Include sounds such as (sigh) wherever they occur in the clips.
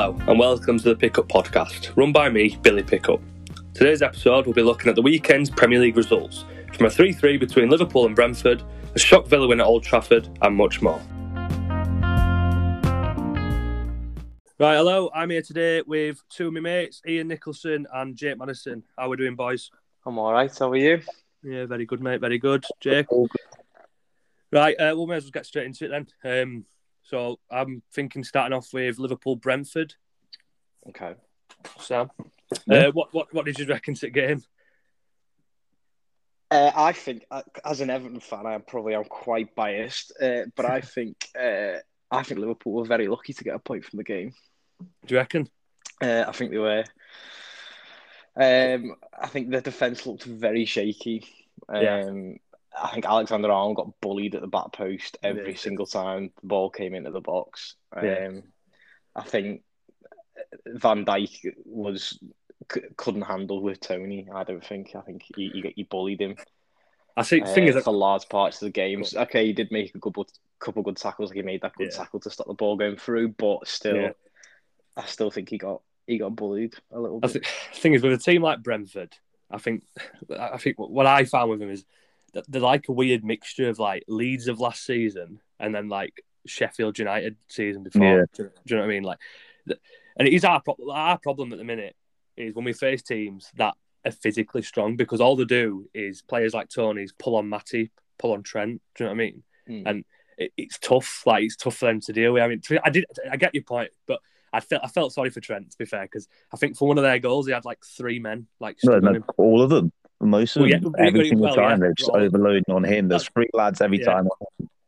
Hello, and welcome to the Pickup Podcast, run by me, Billy Pickup. Today's episode, we'll be looking at the weekend's Premier League results, from a 3 3 between Liverpool and Brentford, a shock Villa win at Old Trafford, and much more. Right, hello, I'm here today with two of my mates, Ian Nicholson and Jake Madison. How are we doing, boys? I'm all right. How are you? Yeah, very good, mate, very good. Jake? Right, uh, we'll may as well get straight into it then. Um, so I'm thinking starting off with Liverpool Brentford. Okay. Sam, Yeah. uh, what what what did you reckon to the game? Uh, I think, uh, as an Everton fan, I am probably I'm quite biased, uh, but I (laughs) think uh, I think Liverpool were very lucky to get a point from the game. Do you reckon? Uh, I think they were. Um, I think the defense looked very shaky. Um, Yeah. I think Alexander Arnold got bullied at the back post every Yeah, single time the ball came into the box. Um, Yeah. I think Van Dijk was c- couldn't handle with Toney. I don't think. I think he, he, he bullied him. I think the uh, thing is, that, for large parts of the games. Okay, he did make a couple couple good tackles. Like he made that good Yeah. tackle to stop the ball going through, but still. I still think he got he got bullied a little I bit. think the thing is with a team like Brentford, I think I think what I found with him is they're like a weird mixture of like Leeds of last season and then like Sheffield United season before. Yeah. Do, you, do you know what I mean? Like, and it is our problem. Our problem at the minute is when we face teams that are physically strong because all they do is players like Toney's pull on Matty, pull on Trent. Do you know what I mean? Mm. and it, it's tough. Like it's tough for them to deal with. I mean, to- I did. I get your point, but I felt I felt sorry for Trent to be fair because I think for one of their goals he had like three men like no, all of them. Most of Well, yeah, but- every single well, time yeah, they're just right. overloading on him. There's three lads every yeah. time,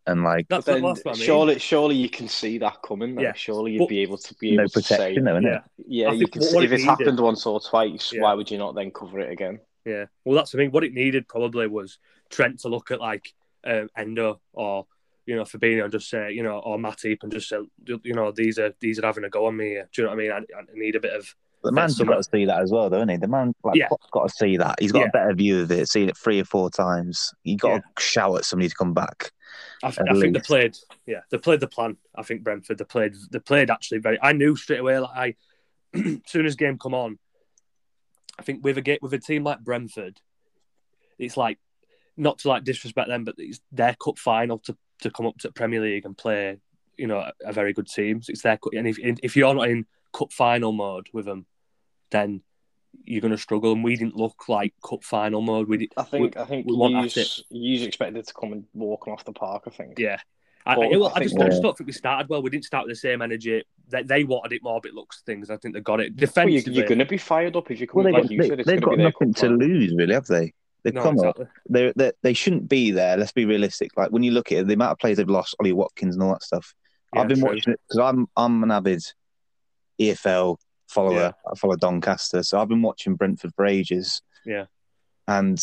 and like That's, Then that's what I mean. surely, surely you can see that coming. Though. Yeah. Surely you'd But- be able to be no able to say, though, innit? yeah, yeah, you can. what- see- what if it it's needed- happened once or twice, Yeah. why would you not then cover it again? yeah. Well, that's the thing. What it needed probably was Trent to look at like um, Endo or you know Fabinho and just say you know or Matip and just say you know these are these are having a go on me. Do you know what I mean? I, I need a bit of the man's got to see that as well, though, isn't he? The man, like, Yeah. Klopp's got to see that. He's got Yeah. a better view of it. Seen it three or four times. You got Yeah. to shout at somebody to come back. I, th- I think they played. Yeah, they played the plan. I think Brentford they played. They played actually very. I knew straight away. Like I, (clears throat) as soon as game come on, I think with a with a team like Brentford, it's like not to like disrespect them, but it's their cup final to, to come up to Premier League and play. You know, a, a very good team. So it's their cup, and if if you're not in cup final mode with them, then you're going to struggle. And we didn't look like cup final mode. We did, I think. I think we want at yous yous expected to come and walk them off the park. I think. Yeah. I, Well, I, well, I I, just, think- I just don't think we started well. We didn't start with the same energy. They, they wanted it more, but it looks things. I think they got it. Well, you, Defensively, you're going to be fired up if you come. Well, they like got, you they, said, it's they've got be nothing to lose, really, have they? They've no, come up. exactly. They they they shouldn't be there. Let's be realistic. Like when you look at it, the amount of players they've lost, Ollie Watkins and all that stuff. Yeah, I've been true. watching it because I'm I'm an avid EFL follower. Yeah. I follow Doncaster, so I've been watching Brentford for ages. Yeah. and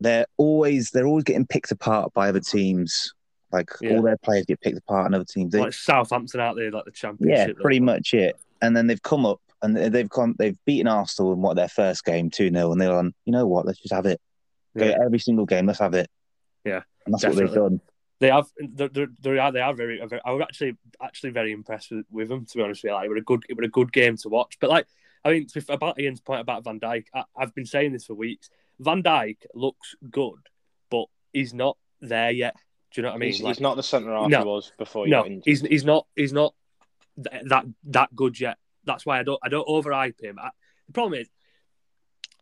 they're always they're always getting picked apart by other teams. Like Yeah. all their players get picked apart in other teams. They, Like Southampton out there, like the championship. yeah, pretty much it. And then they've come up and they've come they've beaten Arsenal in what their first game two 0 and they're on. You know what? Let's just have it. Go Yeah. every single game. Let's have it. Yeah, and that's what they've done. They have. They're, they're, they are. They are very, very. I was actually actually very impressed with, with them. To be honest with you, like, it was a good. It was a good game to watch. But like, I mean, to, about Ian's point about Van Dijk, I, I've been saying this for weeks. Van Dijk looks good, but he's not there yet. Do you know what I mean? He's, Like- he's not the centre half No. he was before he no, he's he's not he's not th- that that good yet. That's why I don't I don't overhype him. I, the problem is,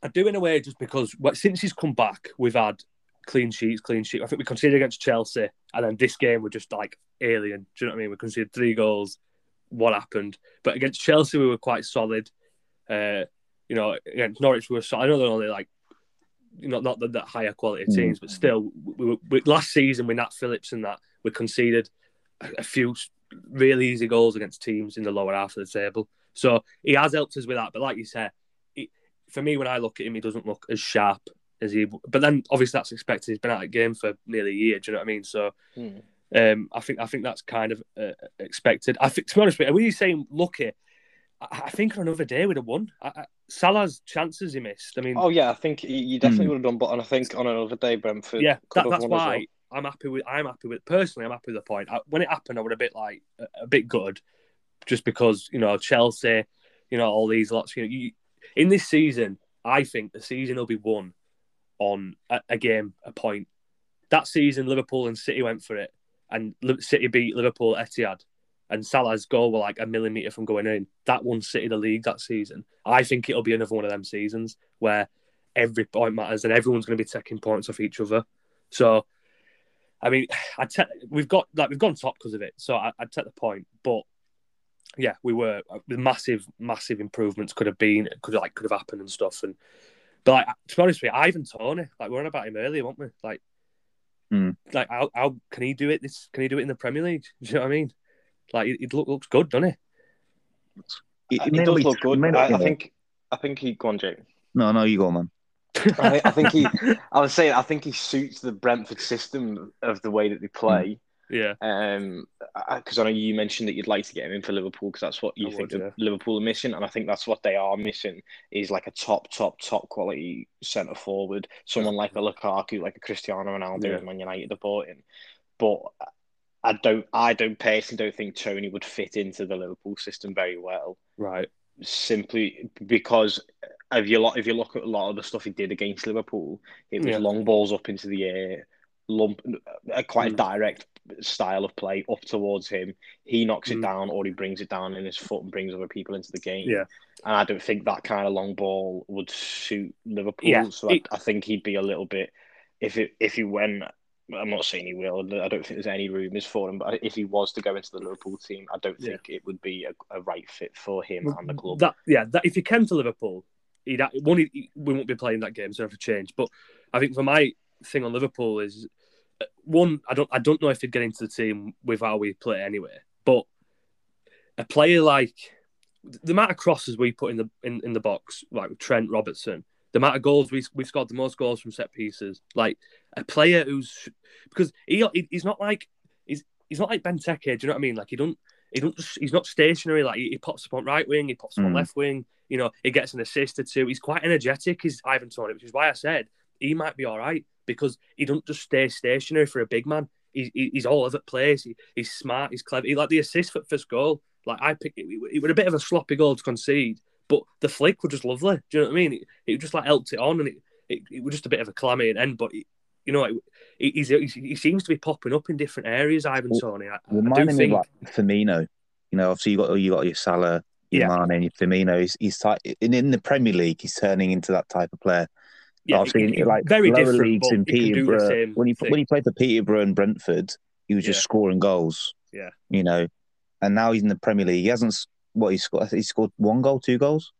I do in a way just because what, since he's come back, we've had clean sheets, clean sheet. I think we conceded against Chelsea, and then this game we're just like alien. Do you know what I mean? We conceded three goals. What happened? But against Chelsea, we were quite solid. Uh, you know, against Norwich, we were. solid. I know they're only like. You know, not the, that higher quality Mm. teams, but still, we were, we, last season with Nat Phillips and that we conceded a, a few really easy goals against teams in the lower half of the table. So he has helped us with that. But like you said, he, for me, when I look at him, he doesn't look as sharp as he. But then obviously that's expected. He's been out of the game for nearly a year. Do you know what I mean? So Hmm. um, I think I think that's kind of uh, expected. I think to be honest with you, when you saying lucky, I, I think on another day we'd have won. I, I, Salah's chances he missed. I mean, Oh yeah, I think you, you definitely Hmm. would have done. But and I think on another day, Brentford. yeah, could that, have that's won as why well. I'm happy with. I'm happy with personally. I'm happy with the point. I, when it happened, I was a bit like a, a bit good, just because you know Chelsea, you know all these lots. You know, you, in this season, I think the season will be won on a, a game, a point. That season, Liverpool and City went for it, and City beat Liverpool Etihad, and Salah's goal were like a millimeter from going in. That won City the league that season. I think it'll be another one of them seasons where every point matters and everyone's going to be taking points off each other. So, I mean, (sighs) I te- we've got like we've gone top because of it. So I, would take the point, but yeah, we were uh, massive, massive improvements could have been, could have, like could have happened and stuff. And but like to be honest with you, Ivan Toney, like we are on about him earlier, weren't we? Like, mm. like how, how can he do it? This can he do it in the Premier League? (laughs) Do you know what I mean? Like it, look, looks good, doesn't he? It, it does look good. I, I, think. I think he. Go on, Jake. No, no, you go, man. I, I, think he. (laughs) I was saying. I think he suits the Brentford system of the way that they play. Yeah. Um, because I, I, know you mentioned that you'd like to get him in for Liverpool because that's what you I think would, yeah. Liverpool are missing, and I think that's what they are missing is like a top, top, top quality centre forward, someone like a Lukaku, like a Cristiano Ronaldo, yeah. Man United have bought in. But I don't, I don't personally don't think Toney would fit into the Liverpool system very well. Right. Simply because if you look, if you look at a lot of the stuff he did against Liverpool, it was yeah. long balls up into the air, lump, quite mm. a direct style of play up towards him. He knocks mm. it down or he brings it down in his foot and brings other people into the game. Yeah. And I don't think that kind of long ball would suit Liverpool. Yeah. So I, I, think he'd be a little bit if it if he went I'm not saying he will. I don't think there's any rumours for him. But if he was to go into the Liverpool team, I don't think yeah. it would be a, a, right fit for him and the club. That yeah, that if he came to Liverpool, he'd one he, we won't be playing that game, so have to change. But I think for my thing on Liverpool is one, I don't I don't know if he'd get into the team with how we play anyway. But a player like the amount of crosses we put in the in, in the box, like Trent Robertson, the amount of goals we we've scored the most goals from set pieces, like a player who's because he he's not like he's he's not like Benteke. Do you know what I mean? Like he don't he don't he's not stationary. Like he, he pops up on right wing, he pops up mm. on left wing. You know, he gets an assist or two. He's quite energetic. Is Ivan Toney, which is why I said he might be all right because he don't just stay stationary for a big man. He's, he's all over the place. He, he's smart. He's clever. He like the assist for first goal. Like I picked it, it was a bit of a sloppy goal to concede, but the flick was just lovely. Do you know what I mean? It, it just like helped it on, and it, it, it was just a bit of a clammy end. But it, you know, he seems to be popping up in different areas. Ivan well, Toney. I, reminding I me think... like Firmino. You know, obviously you got you got your Salah, your yeah. Mane, your Firmino. He's, he's in, in the Premier League. He's turning into that type of player yeah, I've seen like very lower different, leagues in Peterborough. When he thing. when he played for Peterborough and Brentford, he was just yeah. scoring goals. Yeah, you know, and now he's in the Premier League. He hasn't what he scored. He scored one goal, two goals,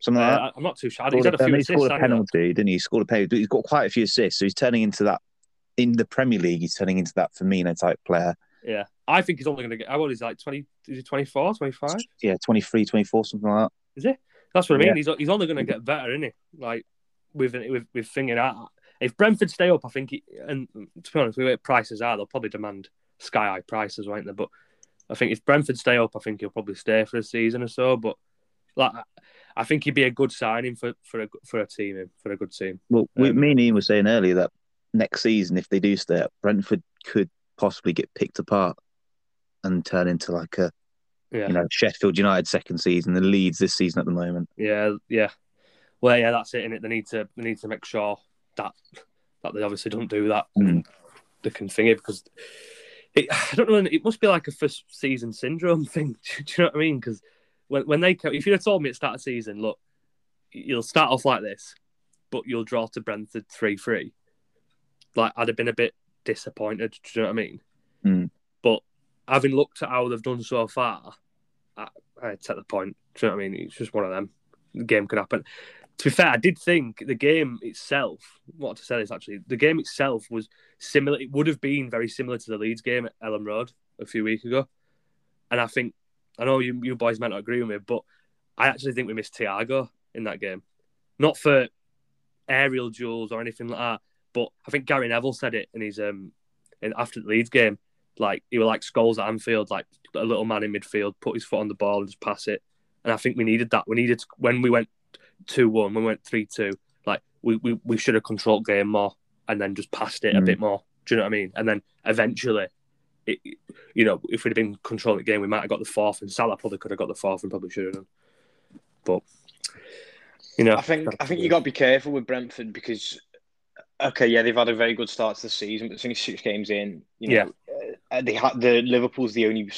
something uh, like that. I'm not too sure. He's had a few assists, he scored a penalty, didn't he? He scored a penalty. He's got quite a few assists, so he's turning into that in the Premier League. He's turning into that Firmino type player. Yeah, I think he's only going to get. How old is he, like 20? Is he 24, 25? Yeah, 23, 24, something like that. Is it? That's what I mean. Yeah. He's he's only going to get better, isn't he? Like with with with thinking out. If Brentford stay up, I think, and to be honest, the way prices are, they'll probably demand sky high prices, won't they? But I think if Brentford stay up, I think he'll probably stay for a season or so. But like, I think he'd be a good signing for for a for a team for a good team. Well, um, me and Ian were saying earlier that next season, if they do stay up, Brentford could possibly get picked apart and turn into like a yeah. you know Sheffield United second season, the Leeds this season at the moment. Yeah, yeah, well, yeah, that's it. It, they need to they need to make sure that that they obviously don't do that mm. and they can thing it because it, I don't know. It must be like a first season syndrome (laughs) thing. Do you know what I mean? Because when when they if you'd have told me at start of season, look, you'll start off like this, but you'll draw to Brentford three three. Like I'd have been a bit disappointed. Do you know what I mean? Mm. But having looked at how they've done so far, I, I take the point. Do you know what I mean? It's just one of them. The game could happen to be fair, I did think the game itself, what to say is actually, the game itself was similar. It would have been very similar to the Leeds game at Elland Road a few weeks ago. And I think, I know you, you boys might not agree with me, but I actually think we missed Thiago in that game. Not for aerial duels or anything like that, but I think Gary Neville said it in his, um, in, after the Leeds game. Like, he was like Scholes at Anfield, like a little man in midfield, put his foot on the ball and just pass it. And I think we needed that. We needed, to, when we went two one, we went three two. Like we, we, we should have controlled game more and then just passed it mm. a bit more. Do you know what I mean? And then eventually it, you know, if we'd have been controlling the game, we might have got the fourth, and Salah probably could have got the fourth, and probably should have done. But you know, I think I think you got to be careful with Brentford because okay, yeah, they've had a very good start to the season, but it's only six games in. You know, yeah, uh, they had the Liverpool's the only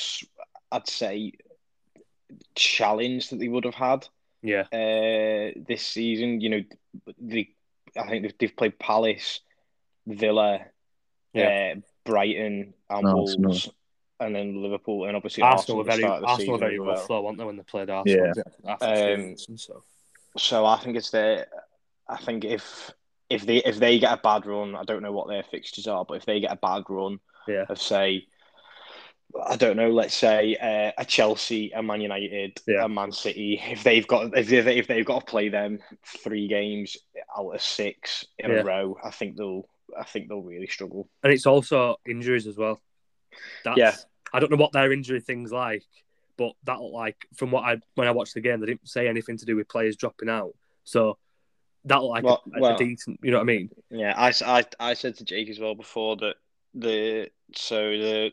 I'd say challenge that they would have had. Yeah, uh, this season, you know, they I think they've, they've played Palace, Villa, yeah. Uh, Brighton, and Wolves. And then Liverpool, and obviously Arsenal, Arsenal were very Arsenal were very rough, well. though, weren't they, when they played Arsenal? Yeah. Um, so. so I think it's the. I think if if they if they get a bad run, I don't know what their fixtures are, but if they get a bad run yeah. of say, I don't know, let's say uh, a Chelsea, a Man United, yeah. a Man City, if they've got if they if they've got to play them three games out of six in yeah. a row, I think they'll I think they'll really struggle. And it's also injuries as well. That's, yeah, I don't know what their injury thing's like, but that like from what I when I watched the game, they didn't say anything to do with players dropping out. So that like well, a, a well, decent. You know what I mean? Yeah, I, I, I said to Jake as well before that the so the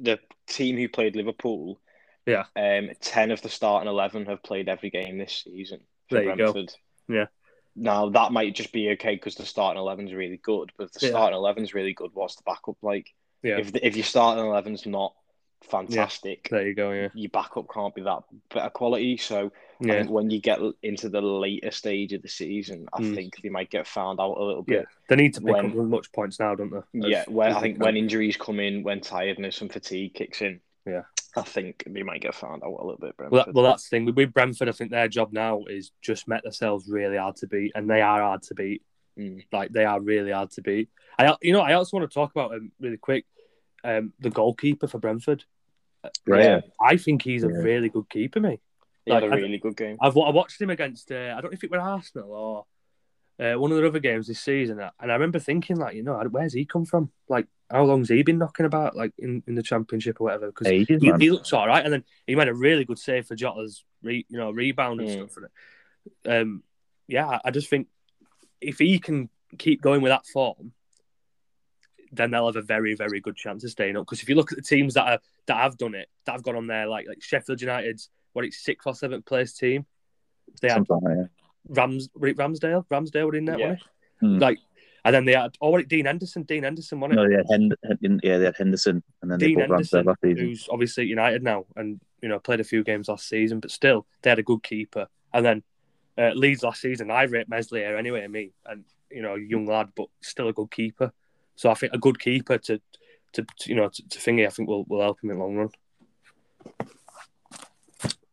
the team who played Liverpool, yeah, um, ten of the starting eleven have played every game this season there Brentford. Go. Yeah. Now that might just be okay because the starting eleven is really good, but if the yeah. starting eleven is really good, what's the backup like? Yeah. If the, if your starting eleven's not fantastic. Yeah, there you go. Yeah, your backup can't be that better quality. So yeah. I think when you get into the later stage of the season, I mm. think they might get found out a little bit. Yeah, they need to pick when, up as much points now, don't they? yeah, when I think when injuries come in, when tiredness and fatigue kicks in. Yeah. I think they might get found out a little bit. Brentford. Well, that, well, that's the thing with Brentford. I think their job now is just met themselves really hard to beat, and they are hard to beat. Mm. Like they are really hard to beat. I, you know, I also want to talk about um, really quick um, the goalkeeper for Brentford. Yeah, I think he's a yeah. really good keeper, mate. He like, had a really good game. I've I watched him against uh, I don't know if it was Arsenal or uh, one of the other games this season, and I remember thinking like, you know, where's he come from? Like, how long's he been knocking about, like in, in the championship or whatever? Because he, he, looks all right, and then he made a really good save for Jota's, re, you know, rebound and mm. stuff. it. Um, yeah, I just think if he can keep going with that form, then they'll have a very, very good chance of staying up. Because if you look at the teams that are that have done it, that have gone on there, like like Sheffield United's what it's sixth or seventh place team. They had yeah. Rams Ramsdale, Ramsdale were in there, yeah. Hmm. Like, and then they had oh, what Dean Henderson, Dean Henderson, won it? No, yeah, Hend- yeah, they had Henderson, and then Dean Henderson, who's obviously United now, and you know played a few games last season, but still they had a good keeper. And then uh, Leeds last season, I rate Meslier anyway, me, and you know young lad, but still a good keeper. So I think a good keeper to, to, to you know, to, to thingy, I think will will help him in the long run.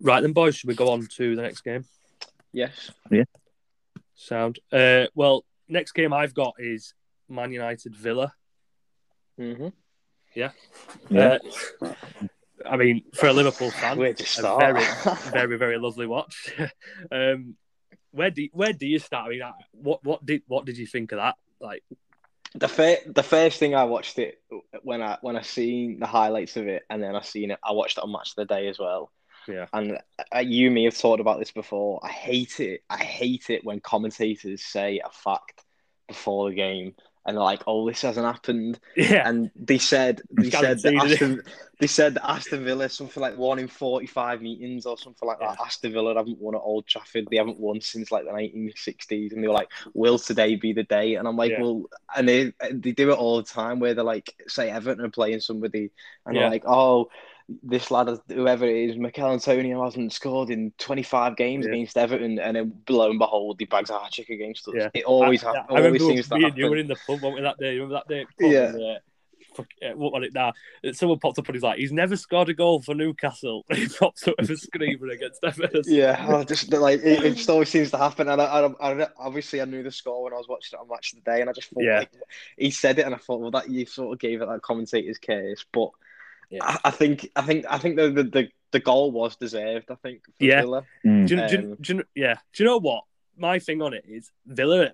Right then, boys, should we go on to the next game? Yes. Yeah. Sound. Uh, well, next game I've got is Man United Villa. Mm-hmm. Yeah. Yeah. Uh, I mean, for a Liverpool fan, Where to start? very, (laughs) very, very lovely watch. (laughs) um, where do where do you start? I mean, what what did what did you think of that? Like, the fir- the first thing I watched it when I when I seen the highlights of it, and then I seen it, I watched it on Match of the Day as well. Yeah. And uh, you and me have talked about this before. I hate it. I hate it when commentators say a fact before the game and they're like, "Oh, this hasn't happened." Yeah. And they said they said that Aston, (laughs) they said that Aston Villa something like one in forty-five meetings or something like that. Aston Villa haven't won at Old Trafford. They haven't won since like the nineteen sixties, and they were like, "Will today be the day?" And I'm like, yeah. "Well," and they they do it all the time where they're like, say Everton are playing somebody, and yeah. they're like, "Oh." This lad, whoever it is, Michail Antonio hasn't scored in 25 games yeah. against Everton, and then lo and behold, he bags a hat trick against us. Yeah. It always, I, ha- I always seems to happen. You were in the pub, weren't we, that day? You Remember that day? Yeah. And, uh, what was it now? Someone popped up and he's like, he's never scored a goal for Newcastle. (laughs) he pops up with a screamer against Everton. Yeah, (laughs) just like it, it, just always seems to happen. And I, I, I, obviously I knew the score when I was watching it on Match of the Day, and I just thought, yeah. Like, he said it, and I thought, well, that you sort of gave it that commentator's case, but yeah. I, I, think I think I think the, the, the, the goal was deserved. I think. yeah. Villa. Mm. Do, you, um, do, do you, yeah. Do you know what my thing on it is? Villa.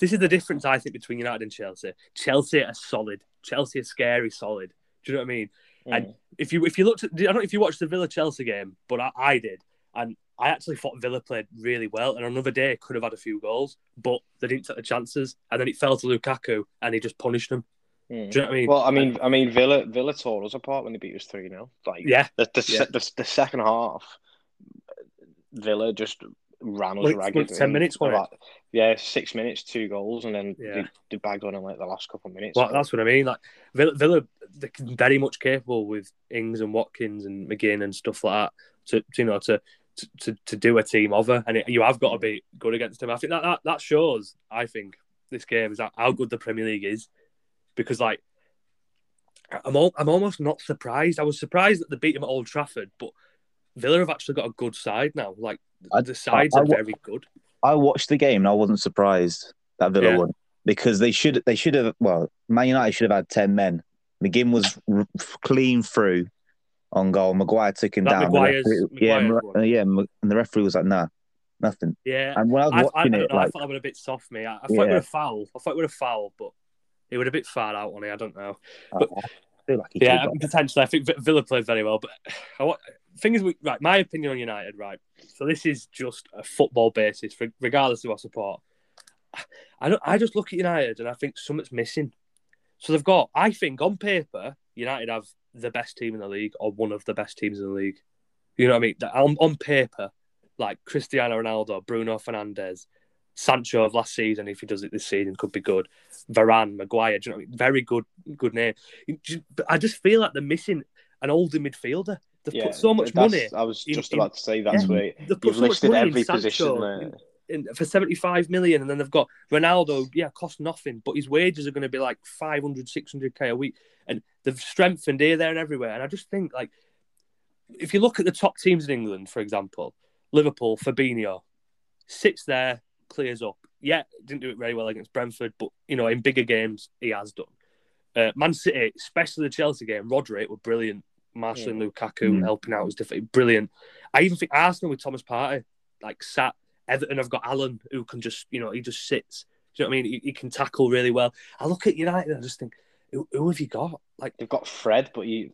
This is the difference I think between United and Chelsea. Chelsea are solid. Chelsea are scary solid. Do you know what I mean? Mm. And if you if you looked at, I don't know if you watched the Villa Chelsea game, but I, I did, and I actually thought Villa played really well. And another day could have had a few goals, but they didn't take the chances. And then it fell to Lukaku, and he just punished them. Mm. Do you know what I mean? Well, I mean, I mean, Villa Villa tore us apart when they beat us three 0 Like, yeah, the the, yeah. the, the second half, Villa just ran us ragged. Ten minutes, like, yeah, six minutes, two goals, and then yeah. they, they bagged on in like the last couple of minutes. Well, that's what I mean. Like Villa, Villa, they're very much capable with Ings and Watkins and McGinn and stuff like that. To, to you know to to, to do a team over, and it, you have got to be good against them. I think that, that that shows. I think this game is how good the Premier League is, because like I'm all, I'm almost not surprised. I was surprised that they beat them at Old Trafford, but Villa have actually got a good side now. Like the sides I, I, are very good. I watched the game and I wasn't surprised that Villa yeah. won because they should they should have well Man United should have had ten men. McGinn was r- clean through on goal. Maguire took him that down. Referee, yeah, yeah, and the referee was like, "Nah, nothing." Yeah, and when I was I, watching I, it, know, like, I thought I would a bit soft me. I, I thought yeah. it would a foul. I thought it would a foul, but it would a bit far out on it. I don't know. But, like yeah, potentially. I think Villa played very well, but (sighs) I, thing is, right, my opinion on United, right. So this is just a football basis, regardless of what support. (sighs) I don't. I just look at United and I think something's missing. So they've got, I think, on paper, United have the best team in the league or one of the best teams in the league. You know what I mean? On, on paper, like Cristiano Ronaldo, Bruno Fernandes, Sancho of last season, if he does it this season, could be good. Varane, Maguire, you know I mean? very good, good name. I just feel like they're missing an older midfielder. They've yeah, put so much money. I was just in, about to say that's yeah, where you've so listed every position there. In, for 75 million, and then they've got Ronaldo, yeah, cost nothing, but his wages are going to be like 500, 600k a week, and they've strengthened here, there, and everywhere. And I just think, like, if you look at the top teams in England, for example, Liverpool, Fabinho, sits there, clears up. Yeah, didn't do it very well against Brentford, but you know, in bigger games, he has done. Uh, Man City, especially the Chelsea game, Rodri were brilliant. Marshall and Lukaku mm. helping out was definitely brilliant. I even think Arsenal with Thomas Partey, like sat. Everton have got Allen who can just, you know, he just sits. Do you know what I mean? He, he can tackle really well. I look at United and I just think, who, who, have you got? Like they've got Fred, but he,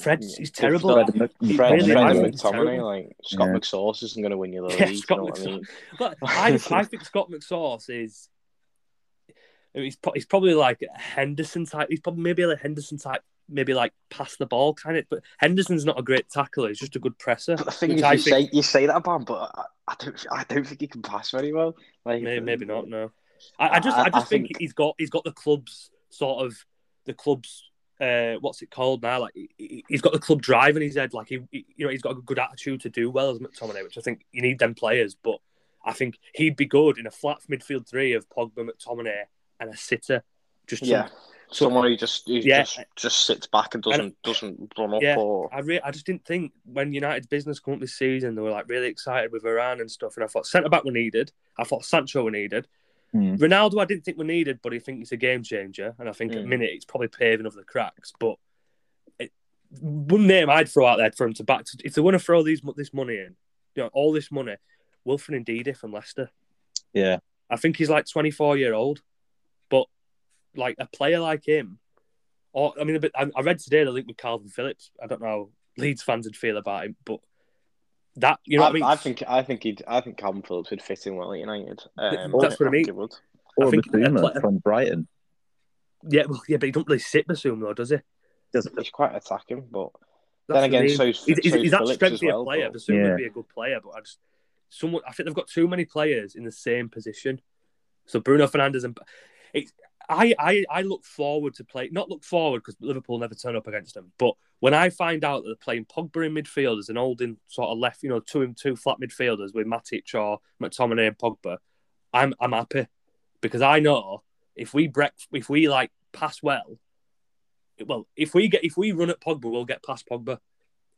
Fred, he's terrible. Fred, Fred, Fred, Fred and McTominay, like Scott yeah. McSauce isn't going to win you the (laughs) yeah, league. Scott you know I, mean? but I, I think Scott McSauce is. He's, he's probably like Henderson type. He's probably maybe like Henderson type maybe like pass the ball kind of. But Henderson's not a great tackler; he's just a good presser. But the thing is, you think... say you say that about him, but I, I, don't I don't think he can pass very well. Like maybe, maybe not. No, I, I just I, I just think, think, he's got he's got the club's sort of the club's. Uh, what's it called now? Like he, has got the club drive in his head. Like he, he, you know, he's got a good attitude to do well as McTominay, which I think you need them players. But I think he'd be good in a flat midfield three of Pogba, McTominay, and a sitter. Just yeah, someone who just who yeah. just just sits back and doesn't and, doesn't run up. Yeah, or... I re- I just didn't think when United's business come up this season, they were like really excited with Iran and stuff, and I thought centre back were needed. I thought Sancho were needed. Mm. Ronaldo, I didn't think we needed, but I think he's a game changer, and I think mm. at hmm. minute it's probably paving over the cracks. But it, one name I'd throw out there for him to back to, if they want to throw these this money in, you know, all this money, Wilfred Ndidi from Leicester. Yeah, I think he's like twenty four year old but like a player like him, or I mean, bit, I, read today the link with Kalvin Phillips. I don't know how Leeds fans would feel about him, but that you know, I, I, mean, I think I think he'd I think Kalvin Phillips would fit in well at United. Um, that's what I mean. Would. Or I think Bissouma from Brighton. Yeah, well, yeah, but he don't really sit Bissouma though, does he? Doesn't. He's quite attacking, but that's then again, so he's, he's, he's that strength well, a player. But... Bissouma yeah. would be a good player, but I just someone I think they've got too many players in the same position. So Bruno Fernandes and it's I, I, I look forward to play, not look forward because Liverpool never turn up against them, but when I find out that they're playing Pogba in midfielders and holding sort of left, you know, two and two flat midfielders with Matic or McTominay and Pogba, I'm I'm happy because I know if we break, if we like pass well, well, if we get if we run at Pogba, we'll get past Pogba,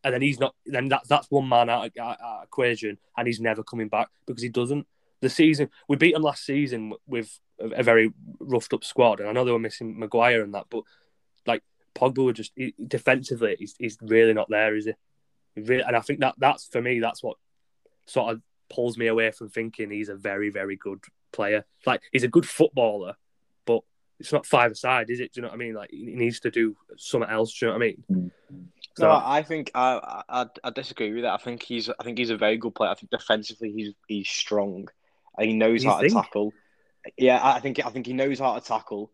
and then he's not. Then that's that's one man out of equation, and he's never coming back because he doesn't. The season we beat him last season with a, very roughed up squad, and I know they were missing Maguire and that, but like Pogba would just he, defensively, he's, he's really not there, is he? he really, and I think that that's for me, that's what sort of pulls me away from thinking he's a very very good player. Like he's a good footballer, but it's not five aside, is it? Do you know what I mean? Like he needs to do something else. Do you know what I mean? Mm-hmm. So, no, I think I, I I disagree with that. I think he's I think he's a very good player. I think defensively he's he's strong. He knows how think? to tackle. Yeah, I think I think he knows how to tackle.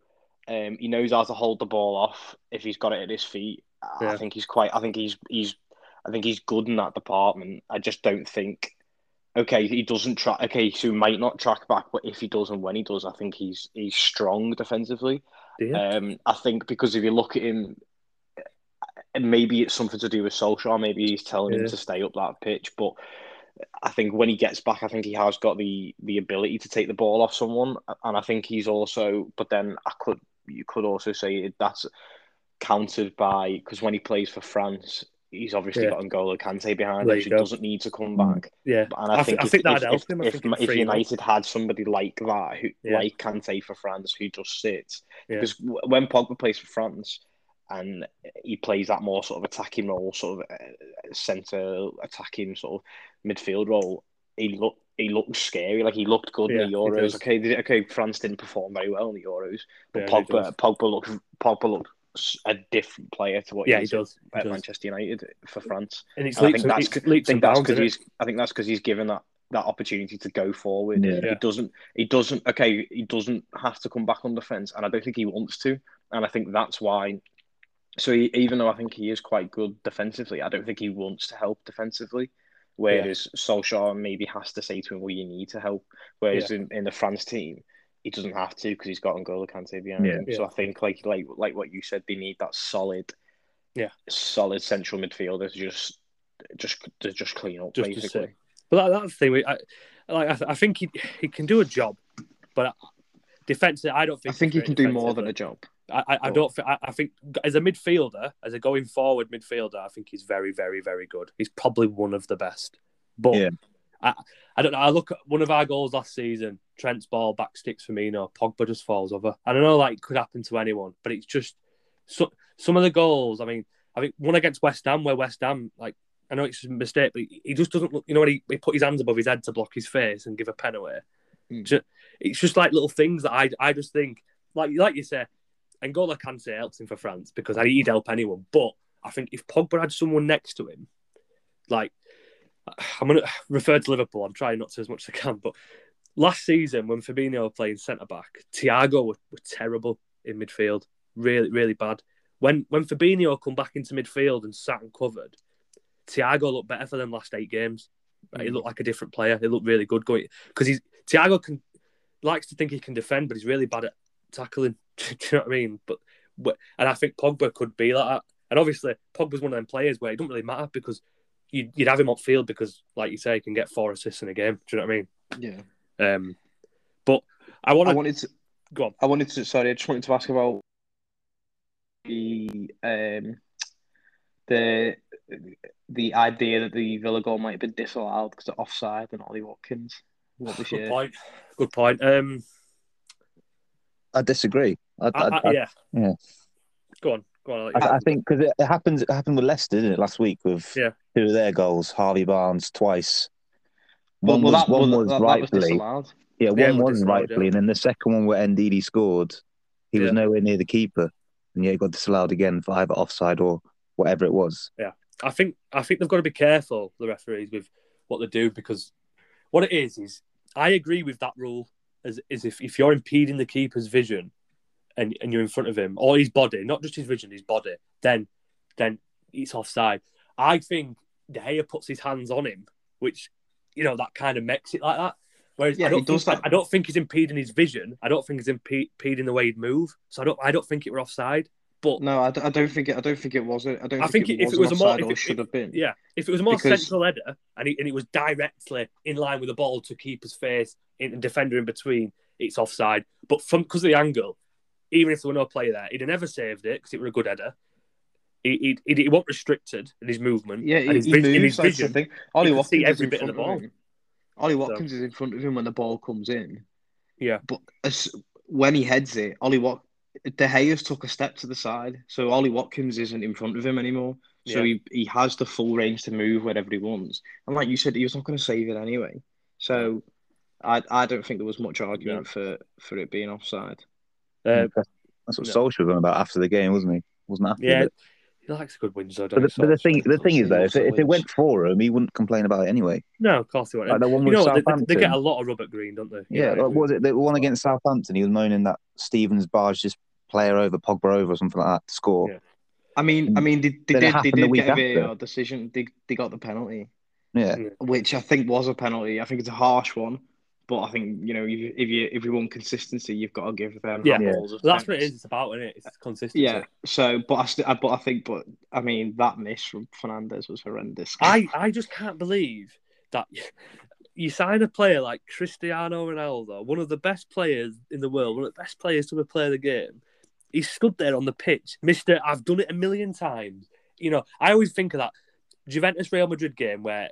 Um, he knows how to hold the ball off if he's got it at his feet. Yeah. I think he's quite. I think he's he's. I think he's good in that department. I just don't think. Okay, he doesn't track. Okay, so he might not track back, but if he does and when he does, I think he's he's strong defensively. Yeah. Um, I think because if you look at him, maybe it's something to do with Solskjaer. Maybe he's telling yeah. him to stay up that pitch, but I think when he gets back, I think he has got the the ability to take the ball off someone, and I think he's also. But then I could you could also say that's countered by because when he plays for France, he's obviously yeah. got N'Golo Kante behind him, so he doesn't need to come back. Yeah, and I, I think, th- if, I think that helped him. If, if, if United had somebody like that, who yeah. like Kante for France, who just sits, yeah. because when Pogba plays for France, and he plays that more sort of attacking role, sort of uh, centre attacking sort of midfield role. He looked he looked scary. Like he looked good yeah, in the Euros. Okay, okay, France didn't perform very well in the Euros, but yeah, Pogba Pogba looked Pogba looked a different player to what yeah, he does at Manchester United for France. And it's I think that's because he's I think that's because he's given that that opportunity to go forward. Yeah. He doesn't he doesn't okay, he doesn't have to come back on defence and I don't think he wants to. And I think that's why so he, even though I think he is quite good defensively, I don't think he wants to help defensively. Whereas yeah. Solskjaer maybe has to say to him, "Well, you need to help." Whereas yeah. in, in the France team, he doesn't have to because he's got N'Golo Kante behind yeah. him. So I think like like like what you said, they need that solid, yeah, solid central midfielder to just just to just clean up just basically. But that, that's the thing. I, like I, I think he he can do a job, but defensively, I don't think. I think he can do more than a job. I, I, don't. I, I think as a midfielder, as a going forward midfielder, I think he's very, very, very good. He's probably one of the best. But yeah. I, I don't know. I look at one of our goals last season. Trent's ball back sticks for me. No, Pogba just falls over. I don't know. Like could happen to anyone, but it's just so, some of the goals. I mean, I think one against West Ham, where West Ham like I know it's a mistake, but he just doesn't look. You know when he, he put his hands above his head to block his face and give a pen away. Mm. Just, it's just like little things that I I just think like like you say N'Golo Kante helps him for France because he'd help anyone. But I think if Pogba had someone next to him, like I'm going to refer to Liverpool. I'm trying not to as much as I can, but last season when Fabinho was playing centre back, Thiago were, were, terrible in midfield, really, really bad. When when Fabinho come back into midfield and sat and covered, Thiago looked better for them last eight games. Mm. He looked like a different player. He looked really good going because he's Thiago can likes to think he can defend, but he's really bad at tackling. (laughs) Do you know what I mean? But and I think Pogba could be like that. And obviously, Pogba's one of them players where it doesn't really matter because you'd, you'd have him on field because, like you say, he can get four assists in a game. Do you know what I mean? Yeah. Um, but I, wanna, I wanted to go on. I wanted to. Sorry, I just wanted to ask about the um the the idea that the Villa goal might have been disallowed because of offside and Ollie Watkins. What was Good your... point. Good point. Um, I disagree. I, I, I, yeah. Yeah. Go on. Go on. I, think because it, it happens. It happened with Leicester, didn't it? Last week with yeah. two of their goals, Harvey Barnes twice. One well, was that, one was that, rightfully. was yeah, one yeah, was rightfully, yeah. and then the second one where Ndidi scored, he was nowhere near the keeper, and yeah, he got disallowed again for either offside or whatever it was. Yeah, I think I think they've got to be careful the referees with what they do because what it is is I agree with that rule as is if, if you're impeding the keeper's vision and, and you're in front of him or his body, not just his vision, his body, then then it's offside. I think De Gea puts his hands on him, which you know that kind of makes it like that. Whereas yeah, I don't think, I, I, don't think he's impeding his vision. I don't think he's impeding the way he'd move. So I don't I don't think it were offside. But no, I, I don't think it. I don't think it was. I don't. I think, think it, if it was a more, if it, should have been. Yeah, if it was a more because... central header and it, and it was directly in line with the ball to keeper's face in and defender in between, it's offside. But from because of the angle, even if there were no player there, he'd have never saved it because it were a good header. He, he, he, he wasn't restricted in his movement. Yeah, he, his, he moves, in his vision. Thing. Ollie Watkins see every bit of the ball. Of Ollie Watkins so. is in front of him when the ball comes in. Yeah, but as, when he heads it, Ollie Wat- De Gea's took a step to the side, so Ollie Watkins isn't in front of him anymore. So yeah. he, he has the full range to move wherever he wants. And like you said, he was not going to save it anyway. So I I don't think there was much argument yeah. for, for it being offside. Uh, That's what yeah. Solskjaer was on about after the game, wasn't he? Wasn't after yeah. He likes a good win, so but, the, but the thing, the thing is though, if it, if it went for him, he wouldn't complain about it anyway. No, of course he wouldn't. Like the one you know, they, they, get a lot of Robert Green, don't they? Yeah, yeah like, was it the one against Southampton? He was moaning that Stevens barged his player over, Pogba over, or something like that to score. Yeah. I mean, I mean, they, they did, they did the get a VAR uh, decision. They, they got the penalty. Yeah, which I think was a penalty. I think it's a harsh one, but I think you know if you if you, if you want consistency, you've got to give them. Yeah, yeah. that's what it is. It's about, isn't it? It's consistency. Yeah. So, but I, st- but I think, but I mean, that miss from Fernandes was horrendous. I I just can't believe that you sign a player like Cristiano Ronaldo, one of the best players in the world, one of the best players to ever play the game. He stood there on the pitch, Mister. I've done it a million times. You know, I always think of that Juventus Real Madrid game where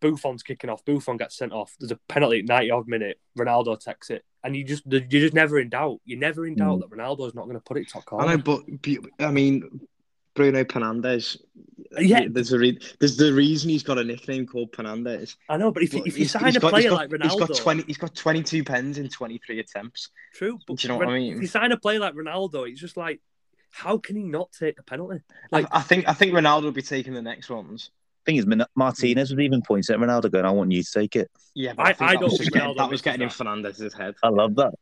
Buffon's kicking off. Buffon gets sent off. There's a penalty at 90 odd minute. Ronaldo takes it, and you just you're just never in doubt. You're never in doubt mm. that Ronaldo's not going to put it top corner. I know, but I mean, Bruno Fernandes. Yeah, there's a re- there's the reason he's got a nickname called Fernandes. I know, but if, if you sign a got, player got, like Ronaldo, he's got twenty. He's got twenty two pens in twenty three attempts. True, but Do you know what I mean? If you sign a player like Ronaldo, he's just like, how can he not take the penalty? Like, I, I think I think Ronaldo will be taking the next ones thing is, Martinez was even pointing at Ronaldo, going, "I want you to take it." Yeah, I, I, don't think Ronaldo that was getting in Fernandes's head. I love that.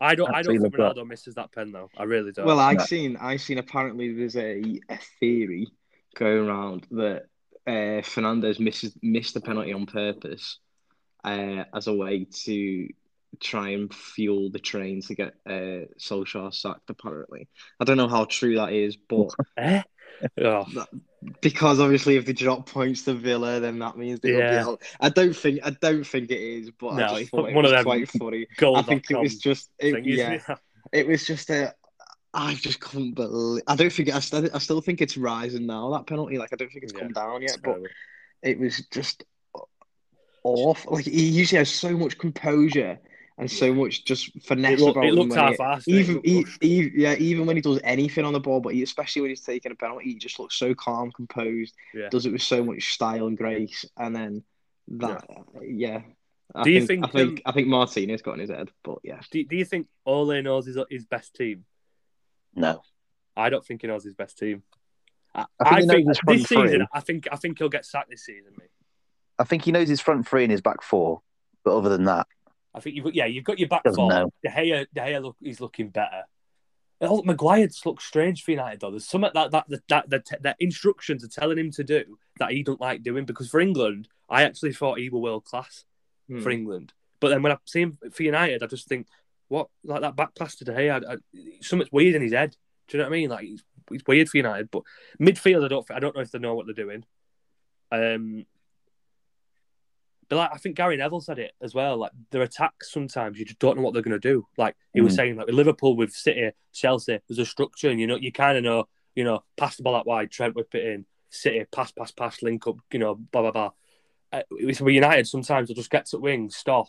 I don't. I don't think Ronaldo that. misses that pen though. I really don't. Well, I yeah. seen. I've seen. Apparently, there's a, a theory going around that uh, Fernandes misses missed the penalty on purpose uh, as a way to try and fuel the train to get uh, Solskjaer sacked. Apparently, I don't know how true that is, but eh? Oh. because obviously if they drop points to Villa, then that means they yeah. will be out. I don't think I don't think it is, but no, I just thought it was of quite funny. I think it was just it, yeah, (laughs) it was just a. I just couldn't believe. I don't think I still, I still think it's rising now. That penalty, like I don't think it's yeah, come down yet, but it was just awful. Like he usually has so much composure and so much just finesse it look, about it looks half Even, he, he, yeah, even when he does anything on the ball, but he, especially when he's taking a penalty, he just looks so calm, composed. Yeah. Does it with so much style and grace, and then that, yeah. yeah. I do you think, think? I think um, I think Martinez got in his head, but yeah. Do, do you think Ole knows his his best team? No, I don't think he knows his best team. I, I think, I think this season, I think I think he'll get sacked this season. Mate. I think he knows his front three and his back four, but other than that, I think you've got, yeah, you've got your back four. De Gea, De Gea look, he's looking better. Oh, Maguire just looks strange for United though. There's some that that that that, that, that instructions are telling him to do that he don't like doing because for England, I actually thought he were world class hmm. for England. But then when I see him for United, I just think, what like that back pass to De Gea, I, I, something's weird in his head. Do you know what I mean? Like he's, he's weird for United, but midfield, I don't I don't know if they know what they're doing. Um, but like I think Gary Neville said it as well. Like their attacks sometimes you just don't know what they're going to do. Like he mm. was saying, like with Liverpool, with City, Chelsea, there's a structure, and you know you kind of know, you know, pass the ball that wide, Trent whip it in, City pass, pass, pass, link up, you know, blah blah blah. Uh, with United, sometimes they'll just get to wing, stop,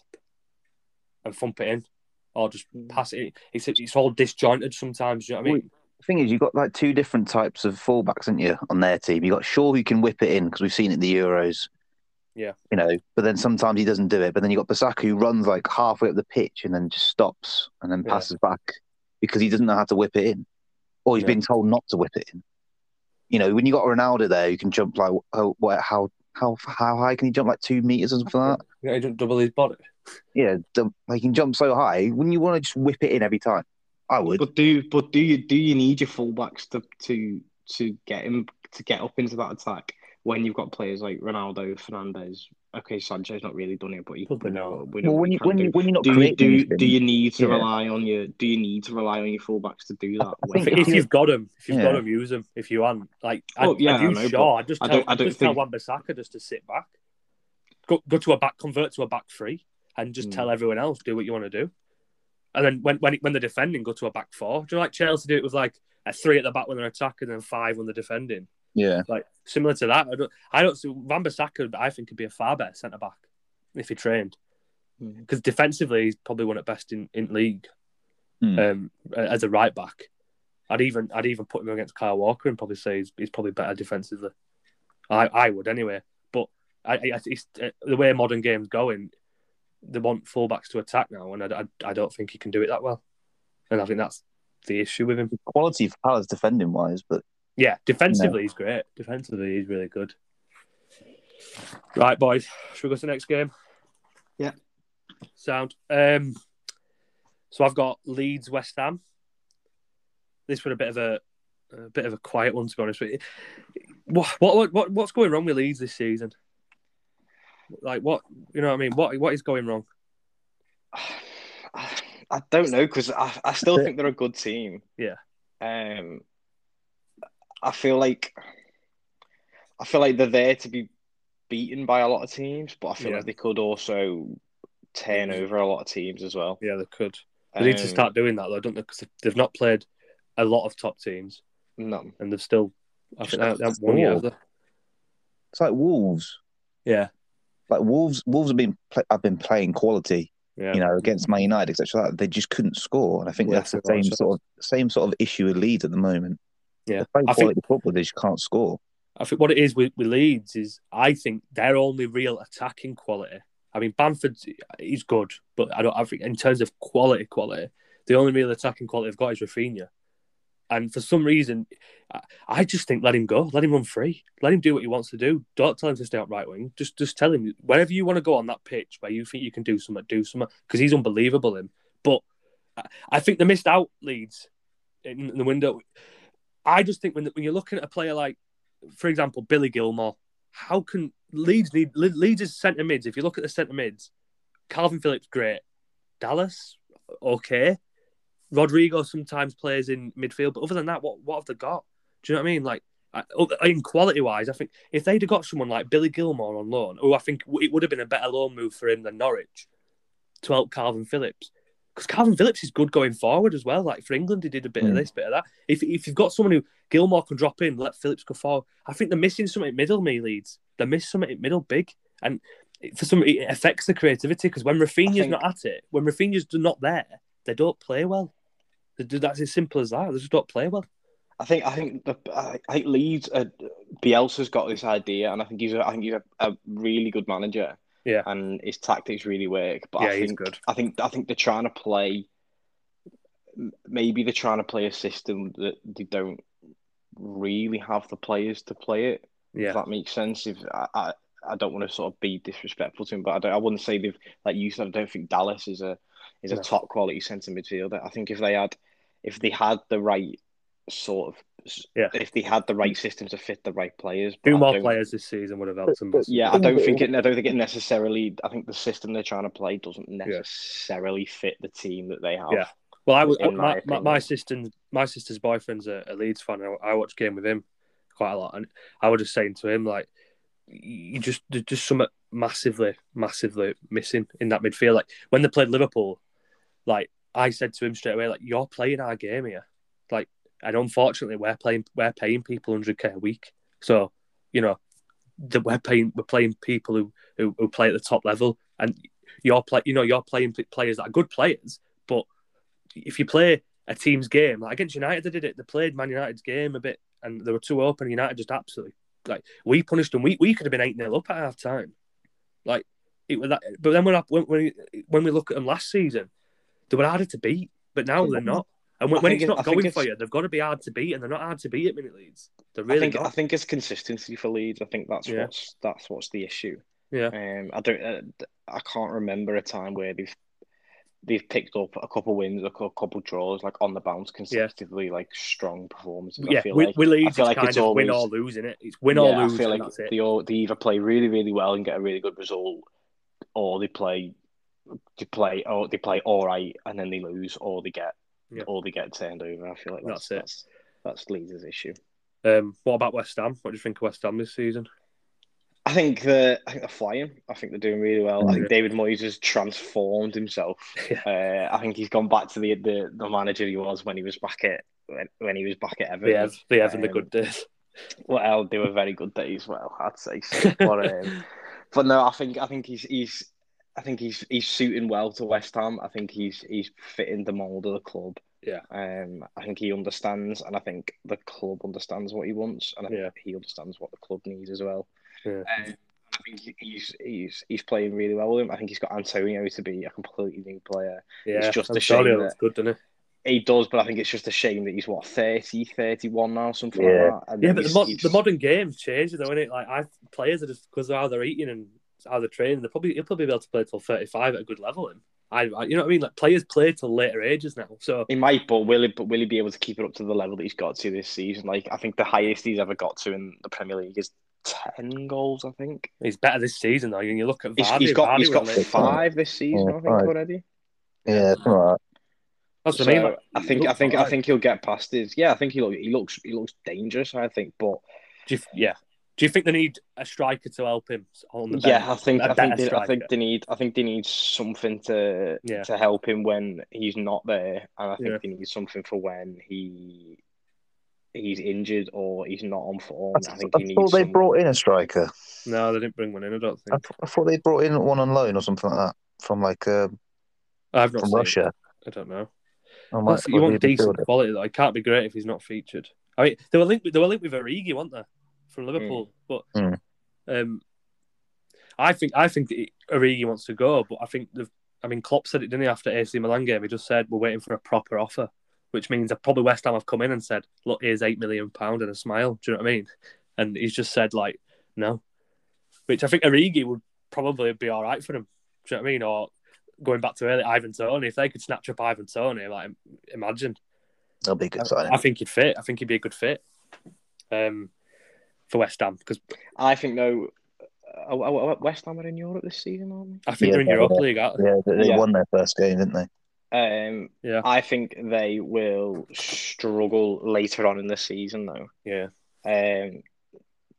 and thump it in, or just mm. pass it. It's it's all disjointed sometimes. You know what I mean? the thing is, you've got like two different types of fullbacks, haven't you, on their team? You've got Shaw who can whip it in because we've seen it in the Euros. Yeah. You know, but then sometimes he doesn't do it. But then you got Bissaka who runs like halfway up the pitch and then just stops and then passes yeah. back because he doesn't know how to whip it in. Or he's yeah. been told not to whip it in. You know, when you got Ronaldo there, you can jump like oh, what, how how how high can he jump? Like two meters or something like that. Yeah, he jump double his body. Yeah, like he can jump so high. Wouldn't you want to just whip it in every time? I would. But do but do you do you need your fullbacks to to to get him to get up into that attack? When you've got players like Ronaldo, Fernandes, okay, Sancho's not really done it, but you probably know. We well, when you when, you, when you're not do you, do, do you need to yeah. rely on your do you need to rely on your fullbacks to do that? I think if you've got them, if you've yeah. got them, use them. If you aren't, like, oh, I, yeah, I, I know, sure. I just tell, I don't, I don't just think... tell Wan-Bissaka just to sit back, go go to a back, convert to a back three, and just mm. tell everyone else do what you want to do. And then when when when they're defending, go to a back four. Do you like Chelsea do it with like a three at the back when they're attacking and then five when they're defending? Yeah, like similar to that. I don't. I don't see Wan-Bissaka. I think could be a far better centre back if he trained, because mm. defensively he's probably one at best in in league. Mm. Um, as a right back, I'd even I'd even put him against Kyle Walker and probably say he's, he's probably better defensively. I I would anyway. But I, I it's, uh, the way modern games going, they want fullbacks to attack now, and I, I, I don't think he can do it that well. And I think that's the issue with him. Quality of Palace defending wise, but yeah, defensively no. he's great. Defensively he's really good. Right, boys, should we go to the next game? Yeah. Sound. Um, so I've got Leeds West Ham. this was a bit of a, a bit of a quiet one to be honest with you. What what what what's going wrong with Leeds this season? Like what you know what I mean? What what is going wrong? (sighs) I don't know because I, I still (laughs) think they're a good team. Yeah. Um, I feel like I feel like they're there to be beaten by a lot of teams, but I feel yeah. like they could also turn over a lot of teams as well. Yeah, they could. They um, need to um, start doing that though, don't they? Because they've not played a lot of top teams. No, and they've still. I think they have one year. It's like Wolves. Yeah, like Wolves. Wolves have been have been playing quality. Yeah. You know, against Man United, etc. They just couldn't score, and I think yeah, that's the same sort of same sort of issue with Leeds at the moment. Yeah, play quality think, football, they just can't score. I think what it is with, with Leeds is I think their only real attacking quality. I mean, Bamford is good, but I don't. I think in terms of quality, quality, the only real attacking quality they've got is Raphinha. And for some reason, I just think let him go, let him run free, let him do what he wants to do. Don't tell him to stay up right wing. Just just tell him wherever you want to go on that pitch where you think you can do something, do something because he's unbelievable. Him, but I think they missed out Leeds in the window. I just think when when you're looking at a player like, for example, Billy Gilmour, how can Leeds need Leeds' is centre mids? If you look at the centre mids, Kalvin Phillips great, Dallas okay, Rodrigo sometimes plays in midfield, but other than that, what what have they got? Do you know what I mean? Like in quality wise, I think if they'd have got someone like Billy Gilmour on loan, who I think it would have been a better loan move for him than Norwich to help Kalvin Phillips. Because Kalvin Phillips is good going forward as well. Like for England, he did a bit mm. of this, bit of that. If if you've got someone who Gilmour can drop in, let Phillips go forward. I think they're missing something middle. Me Leeds, they miss something middle big, and for some it affects the creativity. Because when Raphinha's think... not at it, when Raphinha's not there, they don't play well. That's as simple as that. They just don't play well. I think I think the I think Leeds uh, Bielsa's got this idea, and I think he's a, I think he's a, a really good manager. Yeah, and his tactics really work. But yeah, I think good. I think I think they're trying to play. Maybe they're trying to play a system that they don't really have the players to play it. Yeah, if that makes sense. If I, I, I don't want to sort of be disrespectful to him, but I don't. I wouldn't say they've like you said. I don't think Dallas is a is a top quality centre midfielder. I think if they had if they had the right sort of yeah. if they had the right system to fit the right players. Two more players this season would have helped them. Yeah, I don't think it. I don't think it necessarily. I think the system they're trying to play doesn't necessarily yeah. fit the team that they have. Yeah. Well, I was my, my, my, sister my sister's boyfriend's a, a Leeds fan. I, I watch game with him quite a lot, and I was just saying to him like, you just just something massively, massively missing in that midfield. Like when they played Liverpool, like I said to him straight away, like you're playing our game here, like, and unfortunately we're playing we're paying people hundred k a week, so you know, that we're paying we're playing people who, who, who play at the top level, and you're play you know you're playing players that are good players, but if you play a team's game like against United, they did it. They played Man United's game a bit, and they were too open. United just absolutely like we punished them. We we could have been eight 0 up at half time, like it was that. But then when when when, when we look at them last season, they were harder to beat, but now they're not. And when, when it's not going for you, they've got to be hard to beat, and they're not hard to beat at minute Leeds. They're really. I think, not. I think it's consistency for Leeds. I think that's yeah. what's that's what's the issue. Yeah. Um, I don't. Uh, I can't remember a time where they've they've picked up a couple wins, a couple draws, like on the bounce consecutively, yeah. like strong performances. Yeah, I feel with, like, with Leeds, I feel like it's always, win or lose in it. It's win yeah, or lose. I feel like they, all, they either play really, really well and get a really good result, or they play they play or they play all right and then they lose or they get yeah. or they get turned over. I feel like that's that's, that's, that's Leeds' issue. Um, what about West Ham? What do you think of West Ham this season? I think the I think they're flying. I think they're doing really well. I think David Moyes has transformed himself. (laughs) Yeah. Uh, I think he's gone back to the, the the manager he was when he was back at when, when he was back at Everton. Yeah, the Everton um, the good days. Well, they were very good days. Well, I'd say so. (laughs) but, um, but no, I think I think he's he's I think he's he's suiting well to West Ham. I think he's he's fitting the mold of the club. Yeah. Um, I think he understands, and I think the club understands what he wants, and I think he understands what the club needs as well. Yeah. Um, I think he's he's he's playing really well with him. I think he's got Antonio to be a completely new player. Yeah, it's just Antonio a shame good, doesn't he? He does, but I think it's just a shame that he's what 30, 31 now, something yeah. like that. And yeah, but the, mod- the modern game's changed, though, isn't it? Like, I players are just because of how they're eating and how they're training, they're probably he'll probably be able to play till thirty five at a good level. And I, I, you know what I mean? Like players play till later ages now, so he might, but will he? But will he be able to keep it up to the level that he's got to this season? Like I think the highest he's ever got to in the Premier League is ten goals. I think he's better this season though. You look at Vardy, he's got he's got five this season. I think already. Yeah, right. That's what so I mean. I think I think I think he'll get past his. Yeah, I think he look, he looks he looks dangerous. I think, but you, yeah, do you think they need a striker to help him on the bench? Yeah, I think I think, they, I think they need I think they need something to yeah. to help him when he's not there, and I think yeah. they need something for when he he's injured or he's not on form. I, I think I thought they brought in a striker. No, they didn't bring one in. I don't think. I, I thought they brought in one on loan or something like that from like uh, I've not from Russia. It. I don't know. Well, you want decent quality though. It can't be great if he's not featured. I mean, they were linked. They were linked with Origi, weren't they? From Liverpool. Mm. But mm. um, I think I think Origi wants to go, but I think the I mean Klopp said it didn't he after AC Milan game. He just said we're waiting for a proper offer, which means that probably West Ham have come in and said, look, here's eight million pound and a smile. Do you know what I mean? And he's just said like no, which I think Origi would probably be all right for him. Do you know what I mean? Or going back to earlier, Ivan Toney, if they could snatch up Ivan Toney, like imagine. That'll be a good sign. I, I think he'd fit. I think he'd be a good fit. Um, for West Ham because I think no. Uh, West Ham are in Europe this season, aren't they? I think yeah, they're in Europa League. Yeah, they yeah. won their first game, didn't they? Um, yeah. I think they will struggle later on in the season, though. Yeah. Um,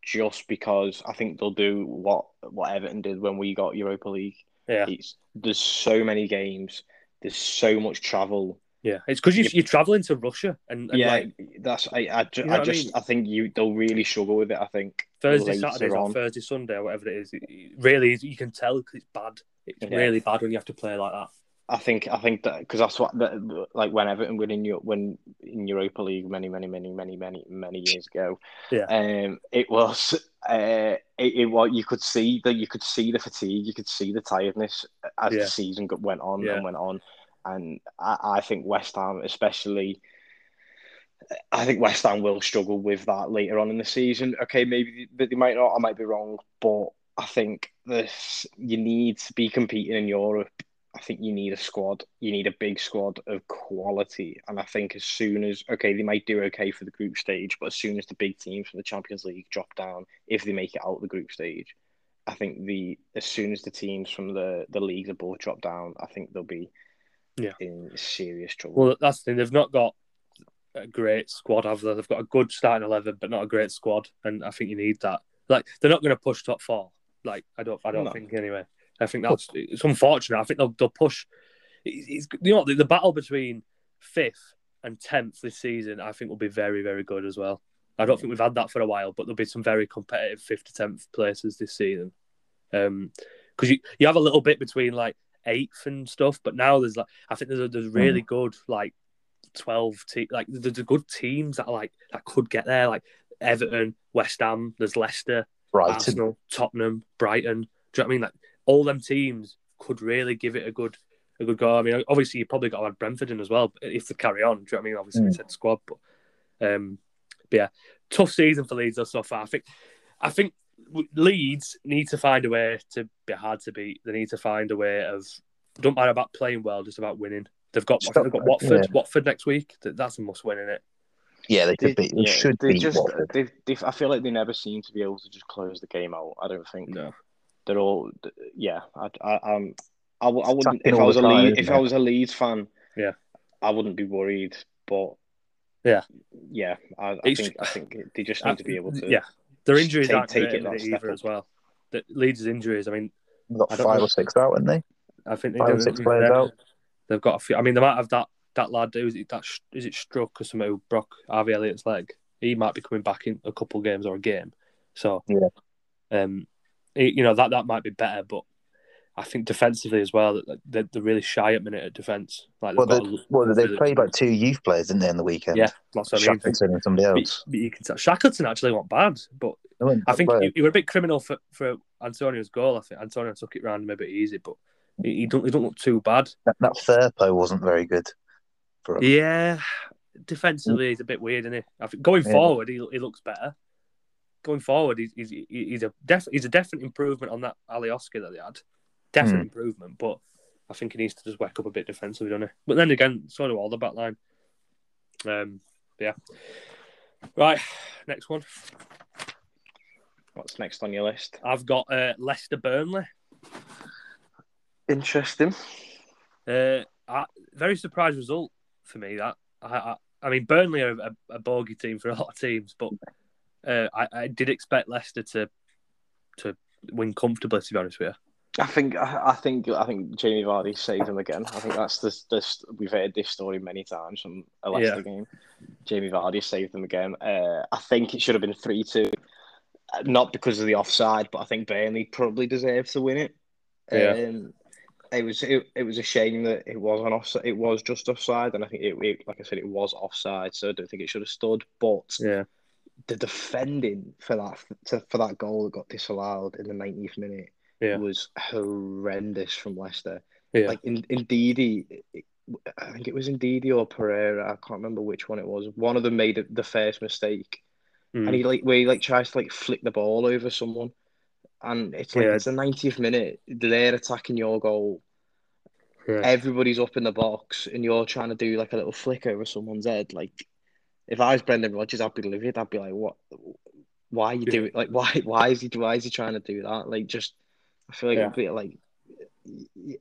just because I think they'll do what what Everton did when we got Europa League. Yeah. It's, there's so many games. There's so much travel. Yeah, it's because you, you're traveling to Russia, and, and yeah, like, that's I. I, ju- you know I just I, mean? I, think you they'll really struggle with it. I think Thursday, Saturday, or Thursday, Sunday, or whatever it is. It, really, you can tell because it's bad. It's yeah. really bad when you have to play like that. I think I think that because that's what the, like when Everton were in your when in Europa League many many many many many many years ago. Yeah. Um, it was uh, it, it what you could see that you could see the fatigue, you could see the tiredness as yeah. the season went on yeah. and went on and I, I think West Ham, especially, I think West Ham will struggle with that later on in the season. Okay, maybe they, they might not. I might be wrong, but I think this you need to be competing in Europe. I think you need a squad. You need a big squad of quality. And I think as soon as okay, they might do okay for the group stage, but as soon as the big teams from the Champions League drop down, if they make it out of the group stage, I think the as soon as the teams from the the leagues above drop down, I think they'll be yeah. in serious trouble. Well, that's the thing. They've not got a great squad, have they? They've got a good starting eleven, but not a great squad, and I think you need that. Like they're not going to push top four. Like I don't, I don't no. think anyway. I think that's it's unfortunate. I think they'll, they'll push. It's, you know the, the battle between fifth and tenth this season. I think will be very very good as well. I don't think we've had that for a while, but there'll be some very competitive fifth to tenth places this season. Um, because you you have a little bit between like eighth and stuff. But now there's like I think there's a, there's really mm. good like twelve te- like there's a good teams that are like that could get there like Everton, West Ham, there's Leicester, Brighton. Arsenal, Tottenham, Brighton. Do you know what I mean? Like all them teams could really give it a good a good go. I mean, obviously you probably got to add Brentford in as well if they carry on. Do you know what I mean? Obviously mm. we said squad, but um, but yeah, tough season for Leeds so far. I think I think Leeds need to find a way to be hard to beat. They need to find a way of don't matter about playing well, just about winning. They've got they've got Watford, yeah. Watford next week. That's a must win in it. Yeah, they could they, be. They yeah, should they be. Just, they, they, I feel like they never seem to be able to just close the game out. I don't think. No. They're all. Yeah, I, I, um, I, I wouldn't if I was a Leeds, if I was a Leeds fan. Yeah, I wouldn't be worried, but yeah, yeah, I, I think I think they just need to be able to. Yeah, their injuries take, aren't take it either as well. The Leeds' injuries. I mean, got five know. or six out, haven't they? I think they five or six players out. They've got a few. I mean, they might have that that lad. Is it that? Is it Struck or something who broke Harvey Elliott's leg? He might be coming back in a couple games or a game. So yeah, um, you know that that might be better, but I think defensively as well, they're, they're really shy at minute at defence. Like well, they, well, they played like two youth players, didn't they, in the weekend? Yeah, that's what I mean. Shackleton and somebody else. But, but you can tell Shackleton actually went bad, but I think you, you, were a bit criminal for, for Antonio's goal. I think Antonio took it round him a bit easy, but he, he don't he don't look too bad. That, that Firpo wasn't very good. Yeah, defensively mm. he's a bit weird, isn't he? I think going yeah. forward he, he looks better. Going forward, he's he's, he's a def, he's a definite improvement on that Alioski that they had definite mm. improvement. But I think he needs to just wake up a bit defensively, doesn't he? But then again, so do all the back line. Um, yeah. Right, next one. What's next on your list? I've got uh, Leicester Burnley. Interesting. Uh, I, very surprised result for me. That I, I, I mean, Burnley are a, a, bogey team for a lot of teams, but uh, I, I, did expect Leicester to to win comfortably. To be honest with you, I think I think I think Jamie Vardy saved them again. I think that's this this we've heard this story many times from a Leicester yeah. game. Jamie Vardy saved them again. Uh, I think it should have been three two, not because of the offside, but I think Burnley probably deserves to win it. Yeah. Um, it was it, it was a shame that it was on offside. It was just offside, and I think it, it, like I said, it was offside. So I don't think it should have stood. But yeah, the defending for that to, for that goal that got disallowed in the 90th minute yeah. was horrendous from Leicester. Yeah. Like in Ndidi, I think it was Ndidi or Pereira. I can't remember which one it was. One of them made the first mistake, mm. and he like where he like tries to like flick the ball over someone and it's like yeah. it's the 90th minute. They're attacking your goal. Yeah. Everybody's up in the box, and you're trying to do like a little flick over someone's head. Like, if I was Brendan Rodgers, I'd be livid. I'd be like, "What? Why are you doing? Like, why? Why is he? Why is he trying to do that? Like, just I feel like yeah. a bit like,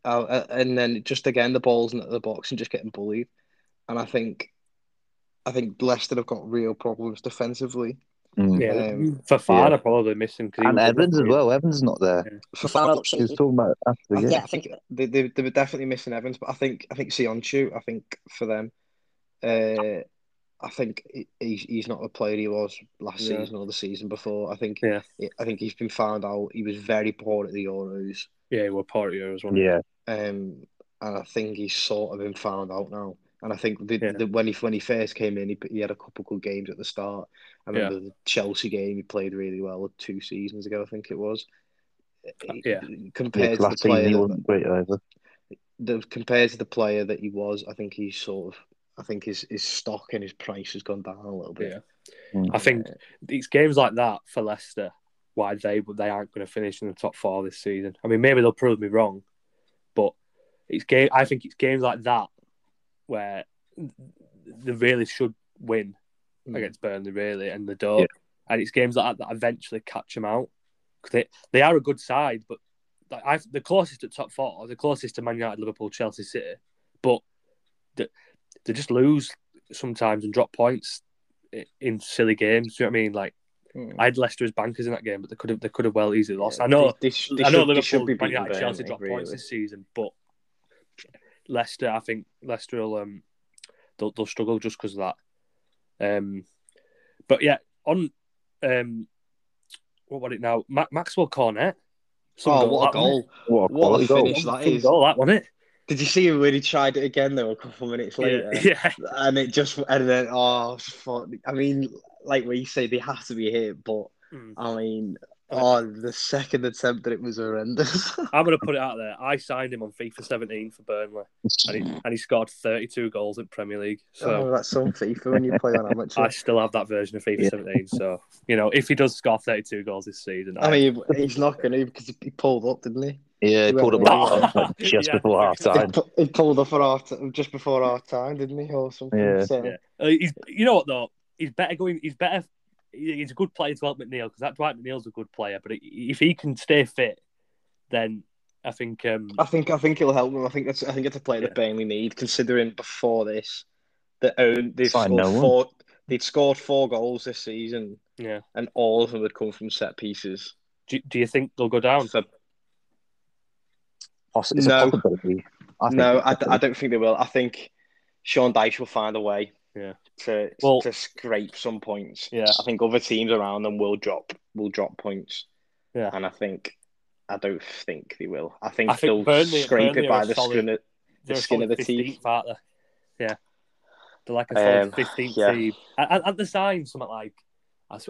uh, uh, and then just again the balls into the box and just getting bullied. And I think, I think Leicester have got real problems defensively. Mm. Yeah, um, Fofana yeah. probably missing. And Evans as well. Evans not there. Yeah. Fofana looks He's talking about after the game. Yeah, I think they, they, they were definitely missing Evans, but I think I think Söyüncü, I think for them, uh, I think he's he's not the player he was last yeah. season or the season before. I think yeah. I think he's been found out. He was very poor at the Euros. Yeah, he was poor at the Euros. Yeah. Um, and I think he's sort of been found out now. And I think the, yeah. the, when he when he first came in, he, he had a couple good games at the start. I remember yeah. the Chelsea game he played really well two seasons ago. I think it was. Uh, yeah. Compared yeah, to the player, that, great either. The, compared to the player that he was, I think he's sort of. I think his, his stock and his price has gone down a little bit. Yeah. Mm. I think it's games like that for Leicester why they they aren't going to finish in the top four this season. I mean, maybe they'll prove me wrong, but it's game. I think it's games like that where they really should win mm. against Burnley, really, and they don't. Yeah. And it's games like that that eventually catch them out because they, they are a good side, but like I've, the closest to top four, the closest to Man United, Liverpool, Chelsea, City, but they, they just lose sometimes and drop points in silly games. Do you know what I mean? Like mm. I had Leicester as bankers in that game, but they could have they could have well easily lost. Yeah, I know they, they, I know Liverpool, Man United, Chelsea dropped really. points this season, but Leicester, I think Leicester will um they'll, they'll struggle just because of that. Um, but yeah, on um, what was it now? Ma- Maxwell Cornet. Some oh, what a goal! What a, what a finish goal. that is! Goal, that wasn't it? Did you see him when he tried it again though? A couple of minutes later, yeah, (laughs) and it just and then oh, I mean, like what you say, they have to be hit, but mm. I mean, Oh, the second attempt that it was horrendous. (laughs) I'm going to put it out there. I signed him on FIFA 17 for Burnley, and he, and he scored 32 goals in Premier League. So oh, that's on FIFA when you play on amateur. I still have that version of FIFA yeah. 17. So you know, if he does score 32 goals this season, I, I mean, he's not going to because he pulled up, didn't he? Yeah, he, pulled up like, (laughs) just yeah. before half time. He pulled up for half just before half time, didn't he, or something? Yeah. So. yeah. Uh, he's, you know what though? He's better going. He's better he's a good player to help McNeil because that Dwight McNeil's a good player. But if he can stay fit, then I think um, I think I think it'll help them. I think that's I think it's a player yeah. that Burnley need, considering before this that own they've scored no four they'd scored four goals this season. Yeah, and all of them had come from set pieces. Do, do you think they'll go down? For... no, I no, I, I don't think they will. I think Sean Dyche will find a way yeah. To well, to scrape some points. Yeah. I think other teams around them will drop will drop points. Yeah. And I think I don't think they will. I think, I think they'll Burnley, scrape Burnley it by the solid, skin of the skin of the teeth. Yeah. They're like a solid um, 15th yeah. team. And, and the sign something like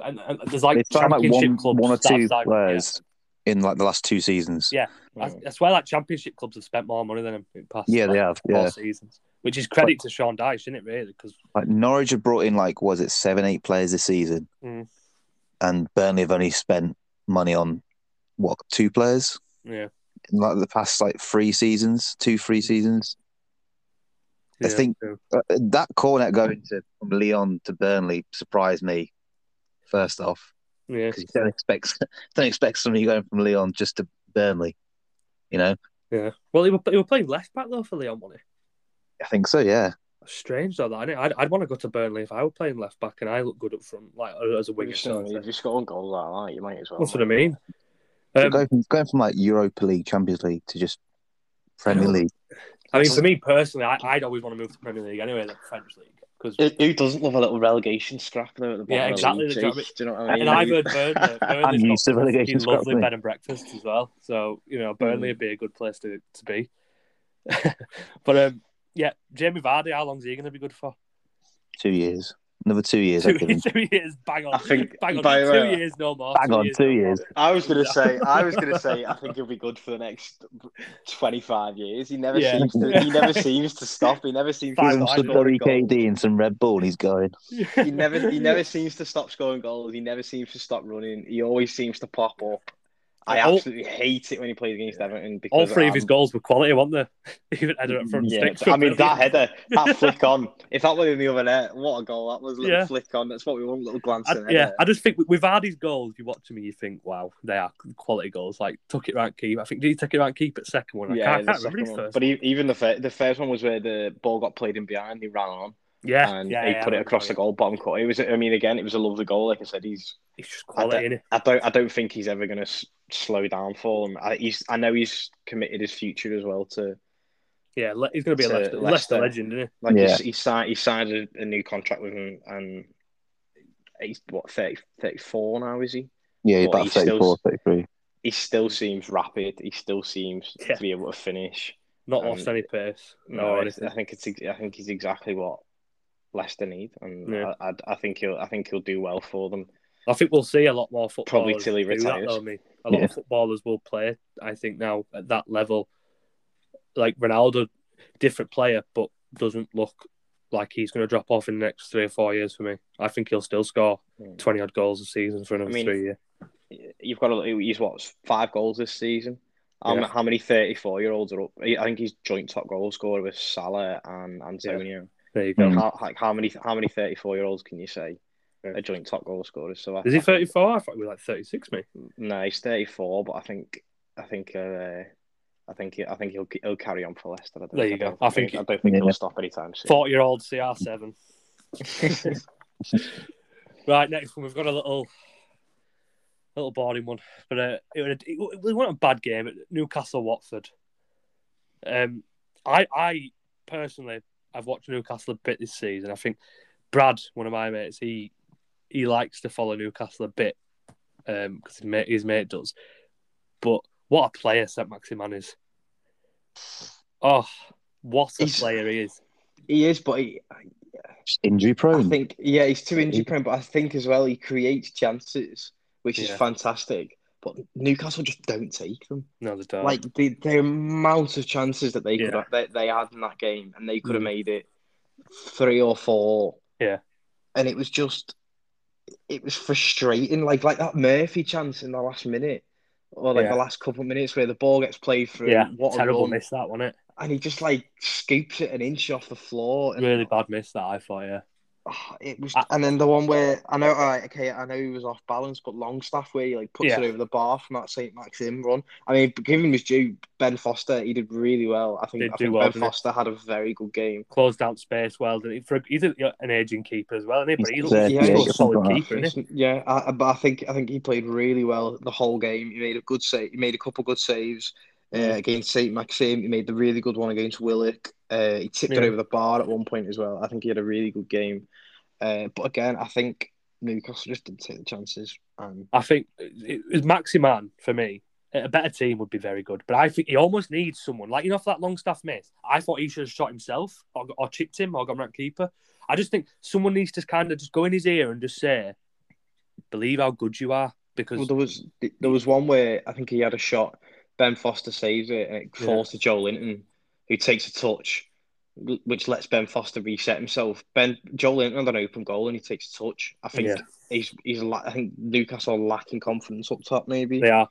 and, and there's like championship like one, clubs one or two players yeah. in like the last two seasons. Yeah, I, I, swear like championship clubs have spent more money than them in past. Yeah, like, they have. Yeah, seasons which is credit like, to Sean Dyche, isn't it? Really, because like Norwich have brought in like was it seven, eight players this season, mm. and Burnley have only spent money on what two players. Yeah, in like the past like three seasons, two, three seasons. Yeah, I think yeah. Uh, that Cornet going to from Lyon to Burnley surprised me. First off, yeah, because you don't expect (laughs) don't expect somebody going from Lyon just to Burnley, you know. Yeah. Well, he were, he were playing left back though for Lyon, wasn't he? I think so. Yeah. Strange though that I'd, I'd want to go to Burnley if I were playing left back and I look good up front, like as a winger. If you score goals like that, you might as well. That's what I mean. Um, going, from, going from like Europa League, Champions League to just Premier League. I mean, for me personally, I, would always want to move to Premier League anyway, the French league. Because who doesn't love a little relegation scrap though at the bottom? Yeah, exactly. The Do you know what I mean? And I've heard Burnley. (laughs) I'm used to relegation scrap. Lovely bed and breakfast as well. So you know, Burnley mm. would be a good place to to be. (laughs) but um, yeah, Jamie Vardy, how long is he going to be good for? Two years. Another two years. Two, (laughs) two years, bang on. I think (laughs) bang on. By, two uh, years, no more. Bang two on, years, two no years. I was gonna say, I was gonna say, I think he'll be good for the next twenty-five years. He never yeah. seems to. He never seems to stop. He never seems to stop scoring KD and some Red Bull. He's going. He never. He never seems to stop scoring goals. He never seems to stop running. He always seems to pop up. I all, absolutely hate it when he plays against Everton. Because all three of his goals were quality, weren't they? (laughs) Even header from yeah, I mean, that header, that (laughs) flick on. If that was in the other net, what a goal that was! A little yeah. flick on. That's what we want. A little glance. I, yeah, I just think with Vardy's goals, you watch them, you think, wow, they are quality goals. Like took it right keep. I think did he take it right keep at second one? I yeah, can't, I can't remember his first. But he, even the first, the first one was where the ball got played in behind. He ran on. Yeah, and yeah, he yeah, put it across the goal bottom cut. It was, I mean, again, it was a lovely goal. Like I said, he's he's just quality. I, don't, I don't, I don't think he's ever going to slow down for him. I, he's, I know he's committed his future as well to. Yeah, he's going to be a Leicester, Leicester legend, isn't he? Like yeah. he signed, he signed a, a, new contract with him, and he's what 30, 34 now, is he? Yeah, about he 34, still, 33. He still seems rapid. He still seems yeah. to be able to finish. Not lost any pace. No, I think it's. I think he's exactly what Leicester need, and yeah. I, I, I, think he'll I think he'll do well for them. I think we'll see a lot more football. Probably till he retires. That, though, a lot yeah. of footballers will play. I think now at that level, like Ronaldo, different player, but doesn't look like he's going to drop off in the next three or four years for me. I think he'll still score hmm. twenty odd goals a season for another I mean, three years. You've got to. He's what five goals this season. Um, yeah. How many thirty-four year olds are up? I think he's joint top goal scorer with Salah and Antonio. Yeah. There you go. How, like how many how many thirty four year olds can you say are joint top goal scorers? So I, is he thirty four? I thought he was like thirty six, mate. No, he's thirty four, but I think I think uh, I think he, I think he'll he'll carry on for Leicester. there you go. I, I think, think, I don't think yeah. he'll stop anytime soon. Forty year old CR seven. (laughs) right, next one we've got a little little boring one, but uh, it, it, it, it wasn't a bad game. At Newcastle Watford. Um, I I personally I've watched Newcastle a bit this season. I think Brad, one of my mates, he he likes to follow Newcastle a bit because um, his mate, his mate does. But what a player Saint-Maximin is! Oh, what a he's, player he is! He is, but he, injury prone. I think yeah, he's too injury prone. But I think as well he creates chances, which yeah. is fantastic but Newcastle just don't take them. No, they don't. Like the, the amount of chances that they yeah. could have, they, they had in that game, and they could have mm. made it three or four. Yeah, and it was just, it was frustrating. Like like that Murphy chance in the last minute, or like yeah. the last couple of minutes where the ball gets played through. Yeah, what terrible miss that, wasn't it? And he just like scoops it an inch off the floor. Really bad miss that I thought. Yeah. Oh, it was, and then the one where I know, all right, okay, I know he was off balance, but Longstaff where he like puts yeah. it over the bar from that Saint Maxim run. I mean, given his due, Ben Foster, he did really well. I think, I think well, Ben Foster had a very good game. Closed out space well. Did he? For, he's an aging keeper as well, and he? he's, yeah, he's a solid keeper. Yeah, I, but I think I think he played really well the whole game. He made a good save. He made a couple good saves uh, against Saint Maxim. He made the really good one against Willock. Uh, he tipped yeah. it over the bar at one point as well. I think he had a really good game. Uh, but again, I think Newcastle just didn't take the chances. Um, I think it was Maximin for me. A better team would be very good, but I think he almost needs someone like you know for that long Longstaff miss. I thought he should have shot himself or, or chipped him or gone right keeper. I just think someone needs to kind of just go in his ear and just say, "Believe how good you are." Because well, there was there was one where I think he had a shot. Ben Foster saves it and it falls yeah. to Joelinton, who takes a touch which lets Ben Foster reset himself. Ben Joelinton had an open goal and he takes a touch. I think yeah. he's he's I think Newcastle are lacking confidence up top. Maybe they are.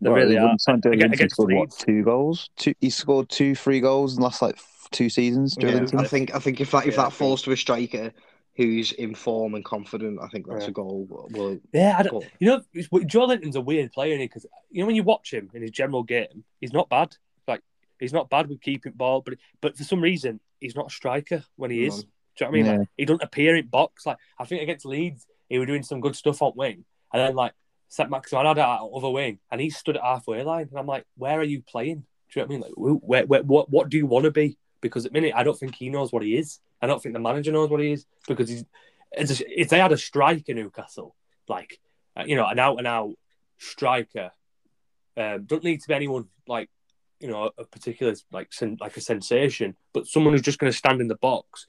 They well, really are. Against, against scored, what, two goals? Two, he scored two, three goals in the last like two seasons. Yeah, I think I think if that if yeah, that falls to a striker who's in form and confident, I think that's yeah. a goal. Well, yeah, I don't, you know, Joelinton's a weird player because you know when you watch him in his general game, he's not bad. Like he's not bad with keeping ball, but but for some reason he's not a striker when he is. Do you know what I mean? Yeah. Like, he doesn't appear in box. Like I think against Leeds, he was doing some good stuff on wing, and then like St. Maximin had that other wing, and he stood at halfway line, and I'm like, where are you playing? Do you know what I mean? Like, where, where, what, what do you want to be? Because at the minute, I don't think he knows what he is. I don't think the manager knows what he is because he's. if they had a striker in Newcastle, like uh, you know, an out and out striker, um, don't need to be anyone like you know a particular like sen- like a sensation, but someone who's just going to stand in the box,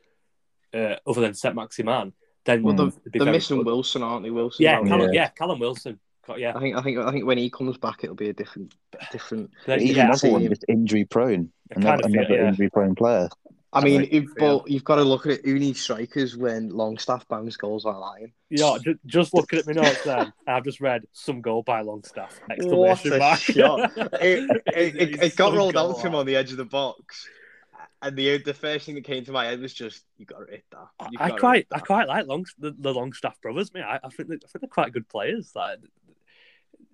uh, other than Saint-Maximin. Then well, they're missing good. Wilson, aren't they? Wilson, yeah, Callum, yeah. yeah, Callum Wilson. Yeah, I think I think I think when he comes back, it'll be a different different. He's yeah, another one just injury prone. Another, another yeah. injury prone player. I mean, if, but you've got to look at it. Who needs strikers when Longstaff bangs goals like lying? Yeah, just just looking at my notes then, I've just read some goal by Longstaff. Exclamation mark. Shot. it, it, (laughs) it, it got rolled out to him on the edge of the box. And the the first thing that came to my head was just you got to hit that. I quite I quite like long the, the Longstaff brothers. Me, I, I think they, I think they're quite good players. Like,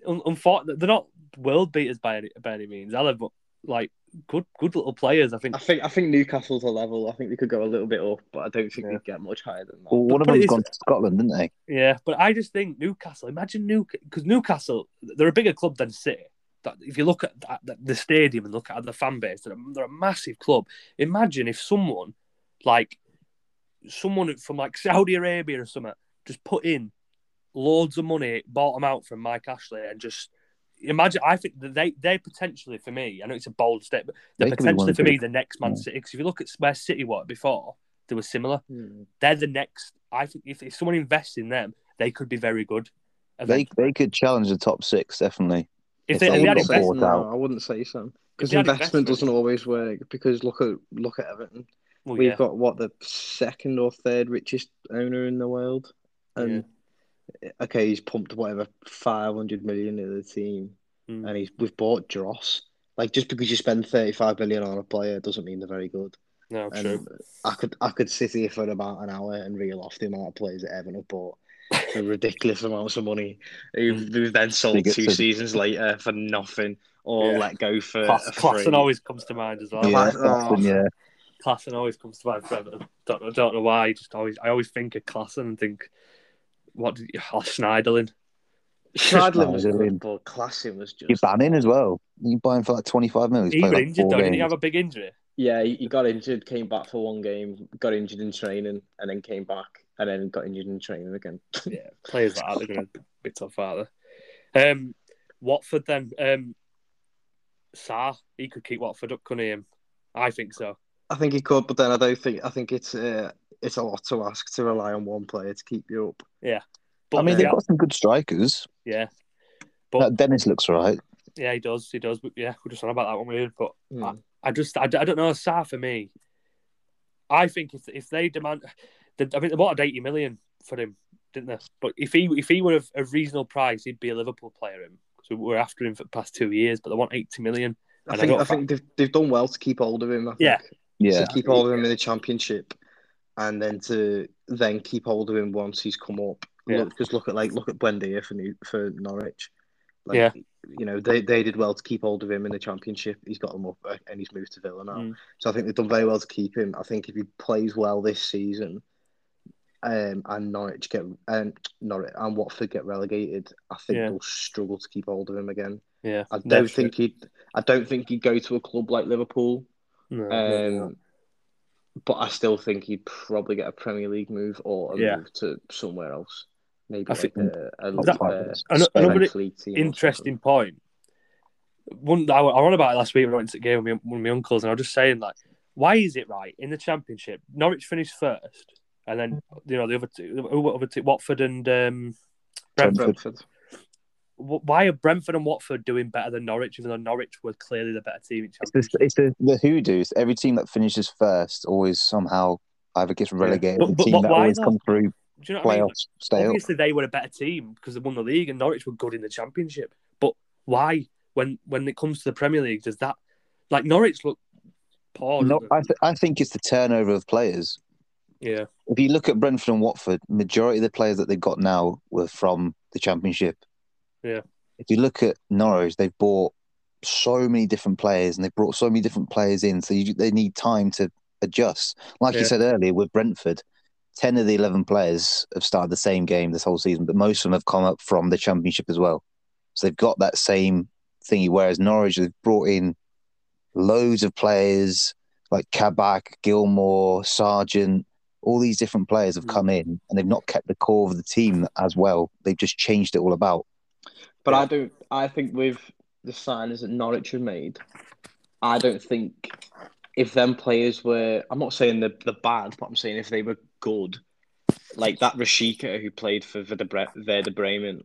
unfortunately, they're not world beaters by any by any means, either, but like good good little players. I think. I think I think Newcastle's a level. I think they could go a little bit up, but I don't think yeah. they'd get much higher than that. Well, one but, of them's gone to Scotland, didn't they? Yeah, but I just think Newcastle. Imagine New because Newcastle, they're a bigger club than City. That if you look at that, the stadium and look at the fan base, they're a, they're a massive club. Imagine if someone like someone from like Saudi Arabia or something just put in loads of money, bought them out from Mike Ashley, and just imagine. I think that they they potentially for me. I know it's a bold step, but they're potentially for me the next Man City. Because if you look at where City were before, they were similar. Hmm. They're the next. I think if, if someone invests in them, they could be very good. They they could challenge the top six definitely. If, if they, they, had investment, no, I wouldn't say so. Because investment, investment, doesn't always work. Because look at look at Everton. Well, We've yeah. got what the second or third richest owner in the world, and okay, he's pumped whatever five hundred million into the team, mm. and he's we've bought Dross. Like just because you spend thirty five million on a player doesn't mean they're very good. No, and true. I could I could sit here for about an hour and reel off the amount of players that Everton have bought (laughs) for ridiculous amounts of money, who've, hmm. then sold two to... seasons later for nothing, or yeah. let go for. Class, always comes to mind as well. Yeah, oh. yeah. Klaassen always comes to mind forever. Don't, don't know why. Just always, I always think of Klaassen and think what did you, oh, Schneiderlin. Schneiderlin (laughs) was good, but Klaassen was just. You ban him as well. You buy him for like 25 million. He got like injured, though. Didn't he have a big injury? Yeah, he got injured, came back for one game, got injured in training, and then came back, and then got injured in training again. (laughs) yeah, players like that, they're going to be tough, aren't they? Um, Watford then. Um, Sarr, he could keep Watford up, couldn't he? I think so. I think he could, but then I don't think. I think it's uh, it's a lot to ask to rely on one player to keep you up. Yeah, but I mean they've got some good strikers. Yeah, but Dennis looks right. Yeah, he does. He does. But yeah, we're just on about that one weird. But mm. I, I, just I, I don't know. Sarr for me, I think if if they demand, I mean they wanted eighty million for him, didn't they? But if he if he were a, a reasonable price, he'd be a Liverpool player. Him because we're after him for the past two years, but they want eighty million. I think I, I think they've, they've done well to keep hold of him. I think. Yeah, yeah, to keep hold of him in the championship and then to then keep hold of him once he's come up. Yeah. Look, just look at like look at Buendia for New, for Norwich. Like, yeah, you know they, they did well to keep hold of him in the championship. He's got them up uh, and he's moved to Villa now. Mm. So I think they've done very well to keep him. I think if he plays well this season, um, and Norwich get and Norwich and Watford get relegated, I think yeah. they'll struggle to keep hold of him again. Yeah, I don't think he'd. I don't think he'd go to a club like Liverpool. No, um, but I still think he'd probably get a Premier League move or a yeah. move to somewhere else. Maybe I like think a, a, that, a, another interesting point. One, I, I on about it last week when I went to the game with one of my uncles, and I was just saying like, why is it right in the Championship? Norwich finished first, and then you know the other two, other two Watford and um, Brentford. Brentford why are Brentford and Watford doing better than Norwich, even though Norwich were clearly the better team in It's, the, it's the, the hoodoos. Every team that finishes first always somehow either gets relegated. Yeah. But, the team but, that always come through Do you know playoffs, I mean? Obviously, up. they were a better team because they won the league, and Norwich were good in the Championship. But why? when when it comes to the Premier League, does that like Norwich look poor? No, I, th- I think it's the turnover of players. Yeah. If you look at Brentford and Watford, majority of the players that they've got now were from the Championship. Yeah. If you look at Norwich, they've bought so many different players and they've brought so many different players in, so you, they need time to adjust. Like yeah. you said earlier, with Brentford, 10 of the 11 players have started the same game this whole season, but most of them have come up from the Championship as well. So they've got that same thingy. Whereas Norwich they've brought in loads of players like Kabak, Gilmour, Sargent, all these different players have hmm. come in and they've not kept the core of the team as well. They've just changed it all about. But I don't. I think with the signings that Norwich have made, I don't think if them players were. I'm not saying they're, they're bad, but I'm saying if they were good, like that Rashica who played for Werder Bremen,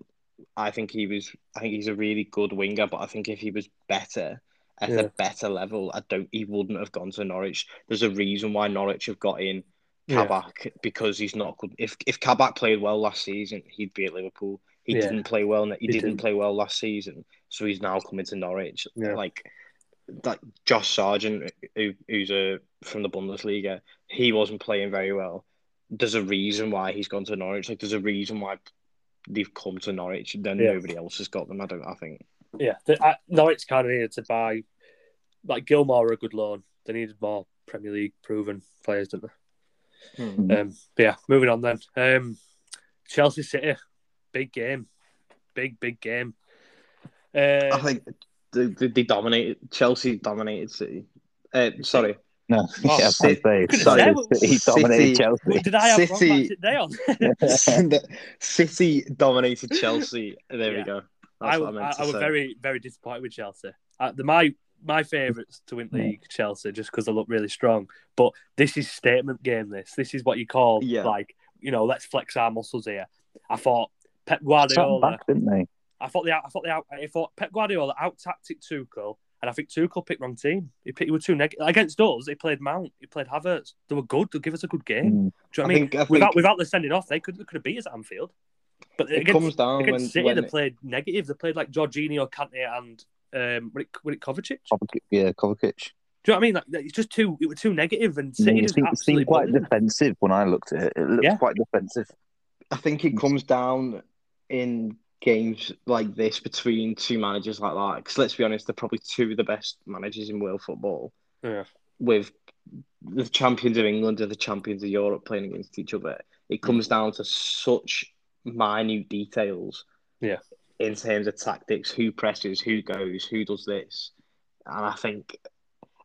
I think he was. I think he's a really good winger, but I think if he was better at yeah. a better level, I don't. He wouldn't have gone to Norwich. There's a reason why Norwich have got in Kabak yeah. because he's not good. If if Kabak played well last season, he'd be at Liverpool. He yeah. didn't play well. He, he didn't, didn't, play well last season, so he's now coming to Norwich. Yeah. Like that, Josh Sargent, who, who's a from the Bundesliga, he wasn't playing very well. There's a reason why he's gone to Norwich. Like there's a reason why they've come to Norwich. Then yeah. nobody else has got them. I don't. I think. Yeah, the, I, Norwich kind of needed to buy like Gilmour a good loan. They needed more Premier League proven players, didn't they? Mm-hmm. Um, yeah, moving on then. Um, Chelsea City big game, big big game. Uh, I think they, they dominated. Chelsea dominated City. Uh, sorry. No, oh, yeah, City, sorry, City dominated Chelsea. Did I have City, today (laughs) on? City dominated Chelsea. There yeah. we go. That's I, I, I, I was very, very disappointed with Chelsea. Uh, the, my my favourites to win league, Chelsea, just because they look really strong. But this is statement game. This this is what you call yeah. like you know let's flex our muscles here. I thought Pep Guardiola. Back, didn't they? I thought they, I thought the I thought Pep Guardiola out tactic Tuchel, and I think Tuchel picked wrong team. He picked he were too negative against us. He played Mount, he played Havertz. They were good. They give us a good game. Mm. Do you know what I mean? Think, I without think... without the sending off, they could they could have beat us at Anfield. But it against, comes down against when, City, when they played negative. They played like Jorginho, Kante, and um, was it, was it Kovacic? Yeah, Kovacic. Do you know what I mean? Like, it's just too, it was too negative, and City it seemed, seemed quite defensive when I looked at it. It looked yeah. quite defensive. I think it comes down in games like this between two managers like that. Because let's be honest, they're probably two of the best managers in world football. Yeah. With the champions of England and the champions of Europe playing against each other, it comes mm. down to such minute details. Yeah. In terms of tactics, who presses, who goes, who does this, and I think,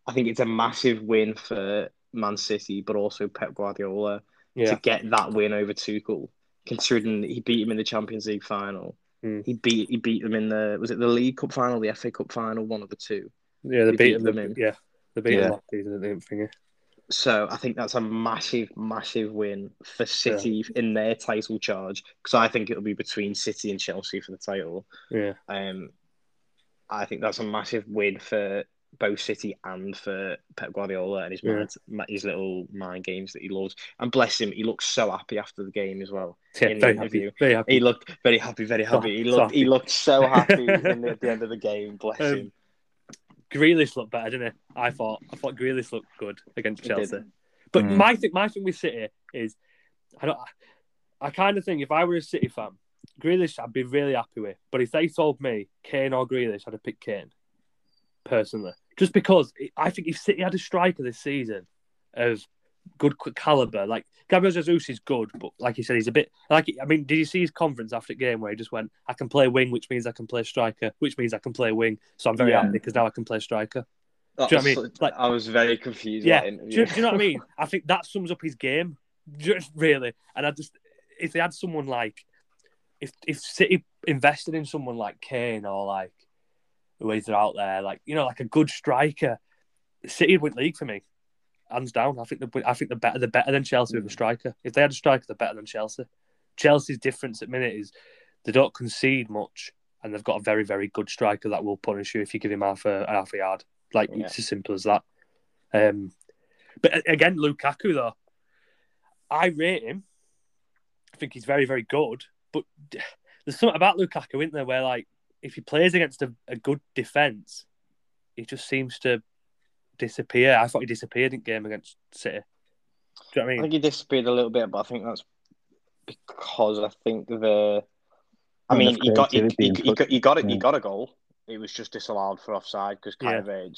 I think it's a massive win for Man City, but also Pep Guardiola yeah. to get that win over Tuchel considering he beat him in the Champions League final. Mm. He beat he beat them in the was it the League Cup final, the FA Cup final, one of the two. Yeah, they, beat, beat them in. Yeah, they beat yeah. them last season at the So I think that's a massive, massive win for City yeah. in their title charge because I think it'll be between City and Chelsea for the title. Yeah. Um, I think that's a massive win for both City and for Pep Guardiola and his yeah. mind, his little mind games that he loves. And bless him, he looks so happy after the game as well. Yeah, very happy, very happy. He looked very happy, very happy. He looked, he looked so (laughs) happy in the, at the end of the game. Bless um, him. Grealish looked better, didn't he? I thought. I thought Grealish looked good against Chelsea. But mm. my thing, my thing with City is, I don't. I kind of think if I were a City fan, Grealish I'd be really happy with. But if they told me Kane or Grealish, I'd have picked Kane personally. Just because I think if City had a striker this season of good caliber, like Gabriel Jesus is good, but like you said, he's a bit like. I mean, did you see his conference after the game where he just went, "I can play wing, which means I can play striker, which means I can play wing." So I'm very yeah. happy because now I can play striker. do you know what I mean? Like, I was very confused. Yeah, do you, do you know what I mean? I think that sums up his game, just really. And I just, if they had someone like, if if City invested in someone like Kane or like ways are out there, like you know, like a good striker. City would win league for me, hands down. I think the I think the better the better than Chelsea with a mm. striker. If they had a striker, they're better than Chelsea. Chelsea's difference at minute is they don't concede much, and they've got a very very good striker that will punish you if you give him half a half a yard. Like yeah. it's as simple as that. Um, but again, Lukaku though, I rate him. I think he's very very good, but (sighs) there's something about Lukaku, isn't there, where like if he plays against a, a good defense, he just seems to disappear. I thought he disappeared in game against City. Do you know what I mean? I think he disappeared a little bit, but I think that's because I think the. I mean, he got he, he, he, got he got it. He got a goal. It was just disallowed for offside because Kai yeah.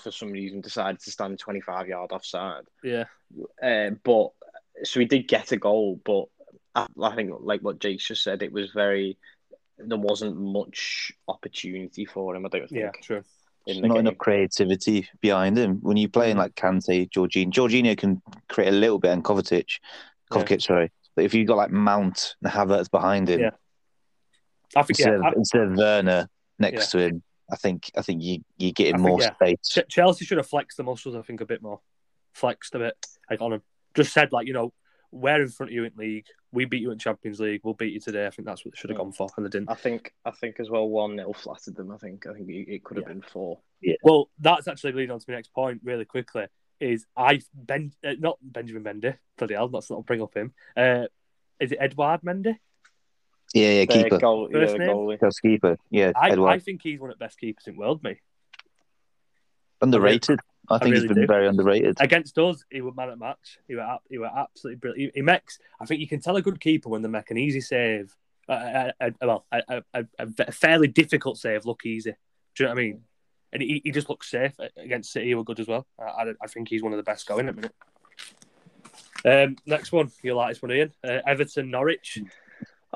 for some reason, decided to stand 25 yard offside. Yeah. Uh, but so he did get a goal, but I, I think, like what Jake just said, it was very. There wasn't much opportunity for him. I don't think. Yeah, true. In not game. enough creativity behind him. When you're playing like Kante, Jorginho, Jorginho can create a little bit, and Kovacic, Kovacic, yeah. sorry. But if you've got like Mount and Havertz behind him, yeah. I think instead, yeah, of, I, instead of Werner next yeah. to him, I think I think you you getting more yeah. space. Chelsea should have flexed the muscles. I think a bit more, flexed a bit. Like on him, just said like you know we're in front of you in league. We beat you in Champions League. We'll beat you today. I think that's what they should have gone for, and they didn't. I think I think as well one nil flattered them. I think I think it could have been four. Yeah. Well, that's actually leading on to my next point really quickly. Is I Ben uh, not Benjamin Mendy? Bloody hell, let's not bring up him. Uh, is it Edouard Mendy? Yeah, yeah, keeper. Goal, First yeah, name? Goalie. keeper. Yeah, I, I, think he's one of the best keepers in world, mate. Underrated. I think I really he's been do. very underrated. Against us, he was man at match. He were he were absolutely brilliant. He, he, makes. I think you can tell a good keeper when they make an easy save. Uh, uh, well, a, a, a, fairly difficult save look easy. Do you know what I mean? And he, he just looks safe against City. He were good as well. I, I think he's one of the best going at the minute. Um, next one, your latest one, Ian. Uh, Everton Norwich.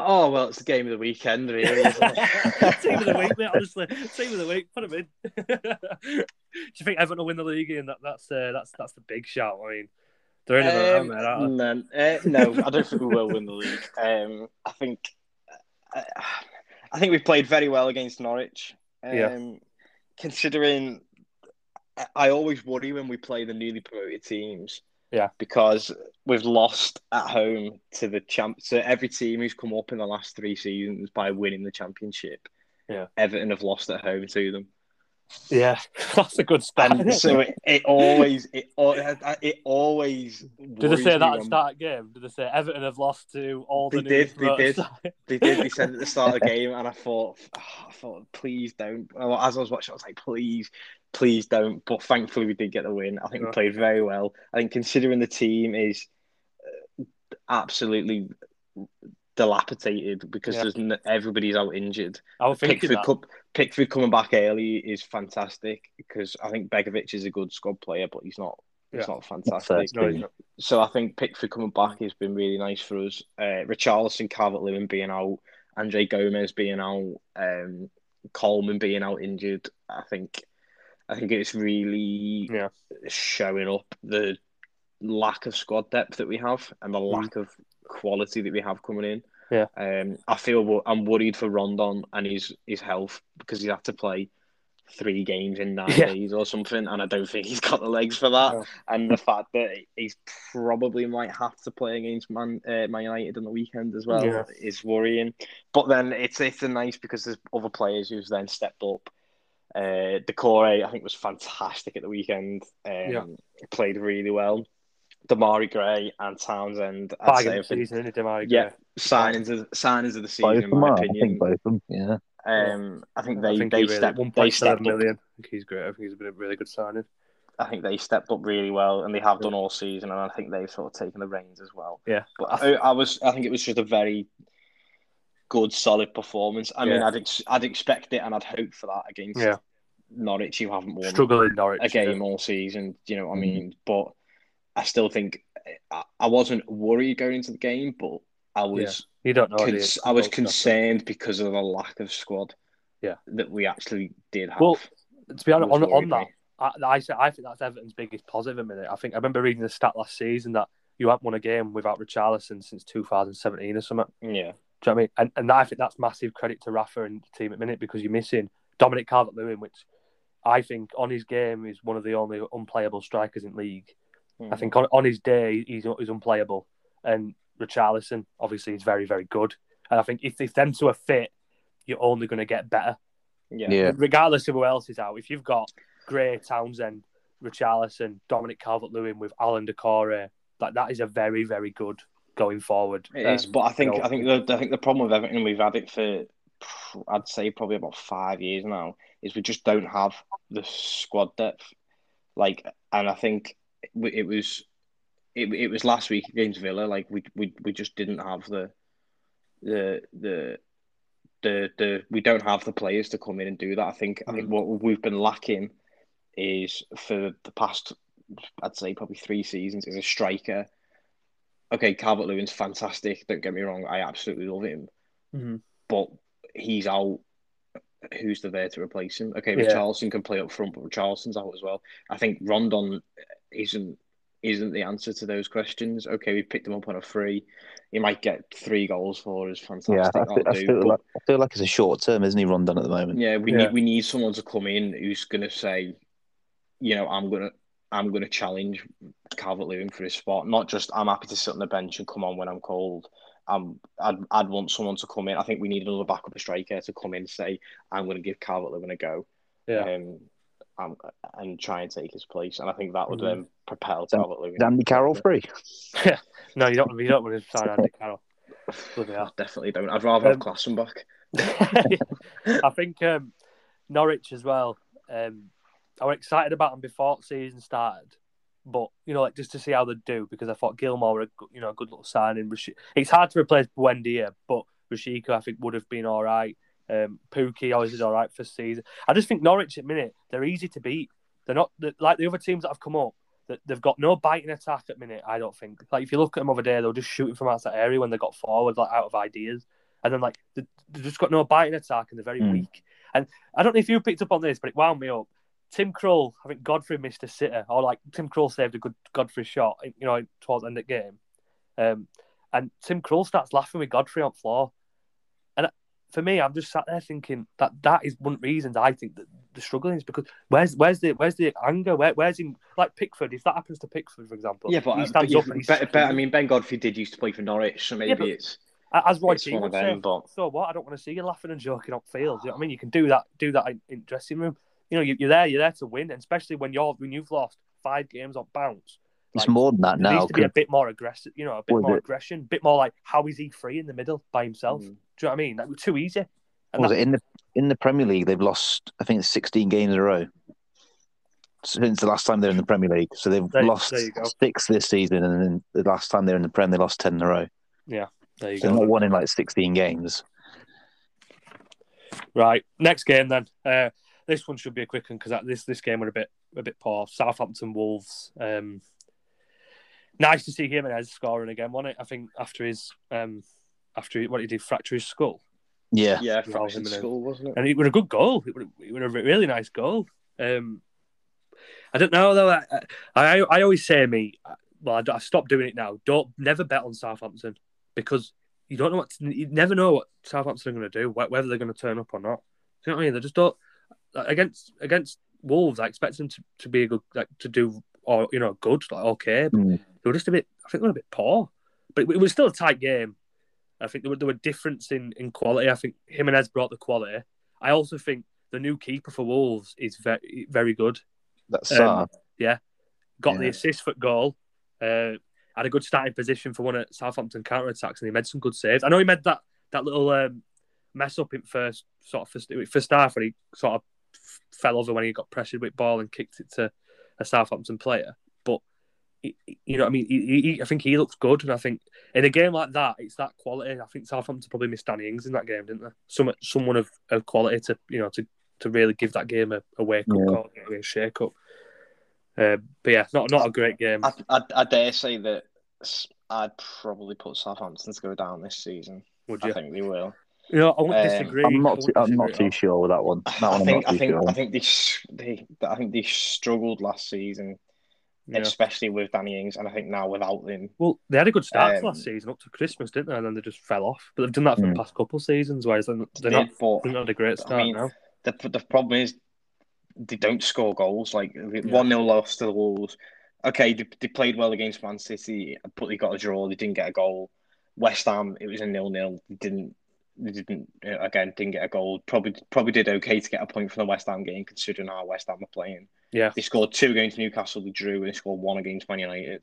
Oh well, it's the game of the weekend, really. (laughs) Team of the week, mate. Honestly, team of the week. Put them in. (laughs) Do you think Everton will win the league? And that, that's uh, that's that's the big shout. I mean, they're in um, there, no, uh, no, I don't think we will win the league. Um, I think uh, I think we've played very well against Norwich. Um, yeah. Considering, I always worry when we play the newly promoted teams yeah. Because we've lost at home to the champ to every team who's come up in the last three seasons by winning the championship. Yeah. Everton have lost at home to them. Yeah, (laughs) that's a good start. (laughs) so it, it, always it it always. Did they say that at the start of game? Did they say Everton have lost to all the? They did. They did. (laughs) they did. They said at the start of the game, and I thought, oh, I thought, please don't. As I was watching, I was like, please, please don't. But thankfully, we did get the win. I think we played very well. I think considering the team is uh, absolutely dilapidated because yeah. there's n- everybody's out injured. I was Pickford, that. Pickford coming back early is fantastic because I think Begovic is a good squad player, but he's not. He's yeah. not fantastic. No, so I think Pickford coming back has been really nice for us. Uh, Richarlison, Calvert Lewin being out, Andre Gomes being out, um, Coleman being out injured. I think I think it's really yeah. showing up the lack of squad depth that we have and the mm. lack of quality that we have coming in. Yeah. Um, I feel I'm worried for Rondon and his his health because he had to play three games in nine yeah. days or something, and I don't think he's got the legs for that. Yeah. And the fact that he's probably might have to play against Man uh, Man United on the weekend as well yeah. is worrying. But then it's it's a nice because there's other players who's then stepped up uh, Doucouré, I think, was fantastic at the weekend. Um, yeah. Played really well. Demarai Gray and Townsend. I'd say, season, Demarai Yeah, signings of, signings of the season, in my opinion. I think both of them, yeah. Um, I think they I think they really, stepped. They stepped million. I think he's great. I think he's been a really good signing. I think they stepped up really well, and they have done all season, and I think they've sort of taken the reins as well. Yeah, but I, I was, I think it was just a very good, solid performance. I yeah. mean, I'd ex- I'd expect it and I'd hope for that against yeah. Norwich, who haven't won struggling Norwich a game yeah. all season. You know what I mm. mean? But I still think I, I wasn't worried going into the game, but I was. You don't know. Cons- I was concerned because of the lack of squad. Yeah, that we actually did have. Well, to be honest, on, on that, I, I, I think that's Everton's biggest positive a minute. I think I remember reading the stat last season that you haven't won a game without Richarlison since 2017 or something. Yeah. Do you know I mean? And, and I think that's massive credit to Rafa and the team at minute because you're missing Dominic Calvert Lewin, which I think on his game is one of the only unplayable strikers in league. Mm-hmm. I think on, on his day he's, he's unplayable. And Richarlison, obviously, is very, very good. And I think if, if them two are fit, you're only going to get better. Yeah. yeah. Regardless of who else is out. If you've got Gray, Townsend, Richarlison, Dominic Calvert Lewin with Alan Doucouré, like that is a very, very good going forward. It um, is, but I think I think the I think the problem with Everton we've had it for I'd say probably about five years now, is we just don't have the squad depth. Like, and I think it was it, it was last week against Villa. Like we we we just didn't have the the the the the we don't have the players to come in and do that. I think mm. I think mm. what we've been lacking is for the past I'd say probably three seasons is a striker. Okay, Calvert Lewin's fantastic. Don't get me wrong, I absolutely love him. Mm-hmm. But he's out. Who's there to replace him? Okay, yeah. Richarlison can play up front, but Richarlison's out as well. I think Rondon isn't isn't the answer to those questions. Okay, we picked him up on a free. He might get three goals for us. Fantastic. Yeah, I feel, I feel, like, I feel like it's a short term, isn't he? Rondon at the moment. Yeah, we yeah. need we need someone to come in who's going to say, you know, I'm gonna I'm gonna challenge Calvert Lewin for his spot. Not just I'm happy to sit on the bench and come on when I'm called. Um, I'd, I'd want someone to come in. I think we need another backup striker to come in and say, I'm going to give Calvert Lewin a go. Yeah. Um, and, and try and take his place. And I think that would mm-hmm. um, propel Calvert Lewin. Andy Carroll free? (laughs) no, you don't. You don't want to sign Andy (laughs) Carroll. I definitely don't. I'd rather um, have Klaassen back. (laughs) I think um, Norwich as well. Um, I was excited about them before the season started, but you know, like just to see how they do because I thought Gilmour, were a, you know, a good little signing. It's hard to replace Buendia, but Rashica I think would have been all right. Um, Pukki always is all right for season. I just think Norwich at minute they're easy to beat. They're not they're, like the other teams that have come up. That they've got no biting attack at minute. I don't think. Like if you look at them over there, they're just shooting from outside area when they got forward, like out of ideas. And then like they, have just got no biting attack and they're very mm. weak. And I don't know if you picked up on this, but it wound me up. Tim Krul, I think Godfrey missed a sitter, or like Tim Krul saved a good Godfrey shot, you know, towards the end of the game. Um, and Tim Krul starts laughing with Godfrey on floor And for me, I'm just sat there thinking that that is one of the reasons I think that the struggling is because where's where's the where's the anger? Where where's him like Pickford? If that happens to Pickford, for example, yeah, but he stands but, up. and but, but, I mean, Ben Godfrey did used to play for Norwich, so maybe yeah, it's as Roy Keane would say. But... So what? I don't want to see you laughing and joking on field. You know what I mean? You can do that do that in, in dressing room. You know, you, are there. You're there to win, and especially when you're when you've lost five games on bounce. It's like, more than that now. Needs to be a bit more aggressive. You know, a bit more it? aggression, a bit more like how is he free in the middle by himself? Mm. Do you know what I mean? That was too easy. And was that... it in the in the Premier League? They've lost, I think, it's sixteen games in a row since the last time they're in the Premier League. So they've there, lost there six this season, and then the last time they're in the Prem, they lost ten in a row. Yeah, there you so go. Not one in like sixteen games. Right, next game then. Uh, this one should be a quick one because this this game were a bit a bit poor. Southampton Wolves. Um, nice to see Jimenez scoring again, wasn't it? I think after his um, after what he did fracture his skull. Yeah, yeah, from school, wasn't it? And it was a good goal. It was, it was a really nice goal. Um, I don't know though. I, I, I always say me. Well, I, I stopped doing it now. Don't never bet on Southampton because you don't know what you never know what Southampton are going to do, whether they're going to turn up or not. Do you know what I mean? They just don't against against Wolves. I expect them to, to be a good like to do or you know good like okay. But mm. They were just a bit. I think they were a bit poor, but it, it was still a tight game. I think there were, there were difference in, in quality. I think Jimenez brought the quality. I also think the new keeper for Wolves is very very good. That's um, yeah. Got yeah. the assist for goal. Uh, had a good starting position for one of Southampton counter attacks, and he made some good saves. I know he made that that little um, mess up in first sort of first, first half when he sort of fell over when he got pressured with ball and kicked it to a Southampton player But you know, I mean, he, he, I think he looks good, and I think in a game like that, it's that quality. I think Southampton probably missed Danny Ings in that game, didn't they? Some someone of, of quality to you know to, to really give that game a, a wake up yeah. call, a shake up. Uh, but yeah, not not a great game. I, I, I, dare say that I'd probably put Southampton to go down this season. Would you? I think they will. You know, I won't um, disagree. I'm not. Too, I'm not too sure with that one. That I one think. I think. Sure. I think they, they. I think they struggled last season yeah. especially with Danny Ings, and I think now without him. Well, they had a good start um, last season up to Christmas, didn't they? And then they just fell off. But they've done that for mm. the past couple of seasons, whereas they're, they're, not, but, they're not a great start I mean, now. The, the problem is they don't score goals. Like 1 yeah. 0 loss to the Wolves. Okay, they, they played well against Man City, but they got a draw. They didn't get a goal. West Ham, it was a nil nil. They didn't they didn't uh, again didn't get a goal. Probably probably did okay to get a point from the West Ham game considering how West Ham were playing. Yeah, they scored two against Newcastle. They drew and they scored one against Man United.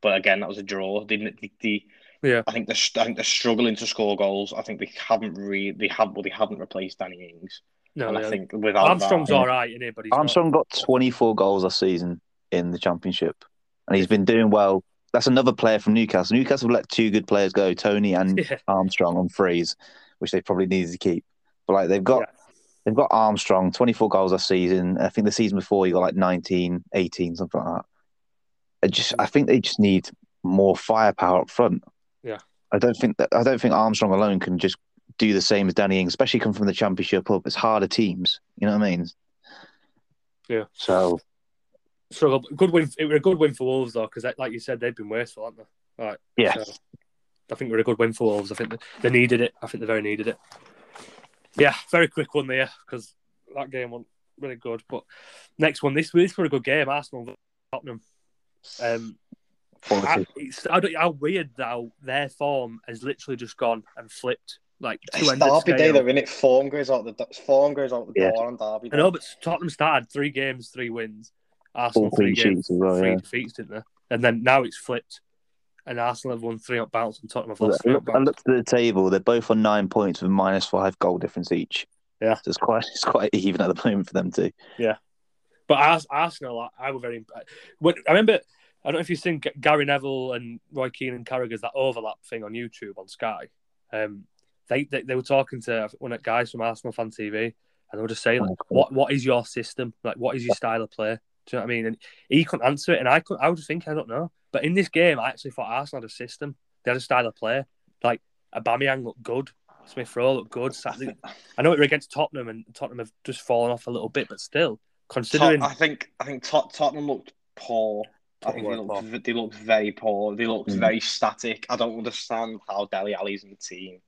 But again, that was a draw. They, they, they Yeah, I think they're I think they're struggling to score goals. I think they haven't really they have well they haven't replaced Danny Ings. No, and I think without Armstrong's that, all right in it, but Armstrong not... got 24 goals this season in the championship, and he's been doing well. That's another player from Newcastle. Newcastle have let two good players go, Toney and (laughs) yeah. Armstrong on freeze, which they probably needed to keep. But like they've got yeah. they've got Armstrong, 24 goals this season. I think the season before he got like 19, 18, something like that. I just I think they just need more firepower up front. Yeah. I don't think that I don't think Armstrong alone can just do the same as Danny Ings, especially come from the championship up. It's harder teams. You know what I mean? Yeah. So so good win. It was a good win for Wolves though, because like you said, they've been wasteful, haven't they? Right. Yeah. So, I think we're a good win for Wolves. I think they needed it. I think they very needed it. Yeah, very quick one there because that game went really good. But next one, this this was a good game. Arsenal Tottenham. Um, I, it's I don't, how weird how their form has literally just gone and flipped. Like two it's Derby Day, they're in it. Form goes out the form goes out the yeah. door on Derby. Day. I know, but Tottenham started three games, three wins. Arsenal three games, well, three yeah. defeats, didn't they? And then now it's flipped, and Arsenal have won three up bounce, and Tottenham have lost three up I looked at the table; they're both on nine points with minus five goal difference each. Yeah, so it's quite (laughs) it's quite even at the moment for them too. Yeah, but Arsenal, I were very. When, I remember I don't know if you've seen Gary Neville and Roy Keane and Carragher's that overlap thing on YouTube on Sky. Um, they, they, they were talking to one of the guys from Arsenal Fan TV, and they were just saying, like, "What what is your system? Like, what is your style of play?" Do you know what I mean? And he couldn't answer it, and I could I was just thinking, I don't know. But in this game, I actually thought Arsenal had a system. They had a style of play. Like Aubameyang looked good. Smith Rowe looked good. I know it were against Tottenham, and Tottenham have just fallen off a little bit, but still, considering, I think I think Tottenham looked poor I think they looked, they looked very poor. They looked mm. very static. I don't understand how Dele Alli's in the team,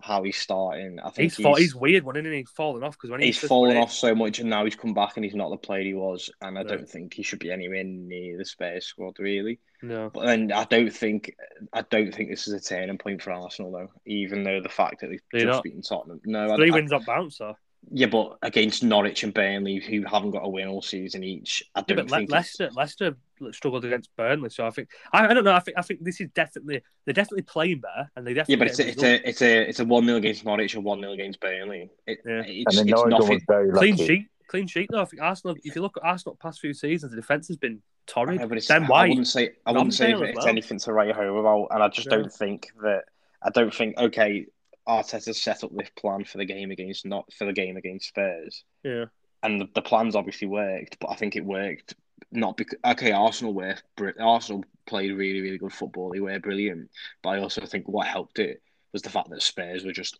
how he's starting. I think he's, he's, he's weird one, isn't he? He's fallen off because when he's, he's fallen off so much, and now he's come back and he's not the player he was. And I no. don't think he should be anywhere near the Spurs squad, really. No, but then I don't think I don't think this is a turning point for Arsenal though. Even though the fact that they've They're just not. beaten Tottenham, no, three I, wins up bounce, though. Yeah, but against Norwich and Burnley, who haven't got a win all season each, I don't yeah, think Le- Leicester, Leicester struggled against Burnley. So I think I, I, don't know. I think I think this is definitely they're definitely playing better, and they definitely yeah. But it's a, it's a it's a it's a one 0 against Norwich and one 0 against Burnley. It, yeah. it's, and it's Norwich was very clean sheet. Clean sheet though. I think Arsenal. If you look at Arsenal past few seasons, the defense has been torrid. Yeah, but then why? I wouldn't say I wouldn't say it's well. anything to write home about, and I just yeah. don't think that. I don't think okay. Arteta set up this plan for the game against not for the game against Spurs. Yeah. And the, the plans obviously worked, but I think it worked not because okay, Arsenal were Arsenal played really really good football. They were brilliant, but I also think what helped it was the fact that Spurs were just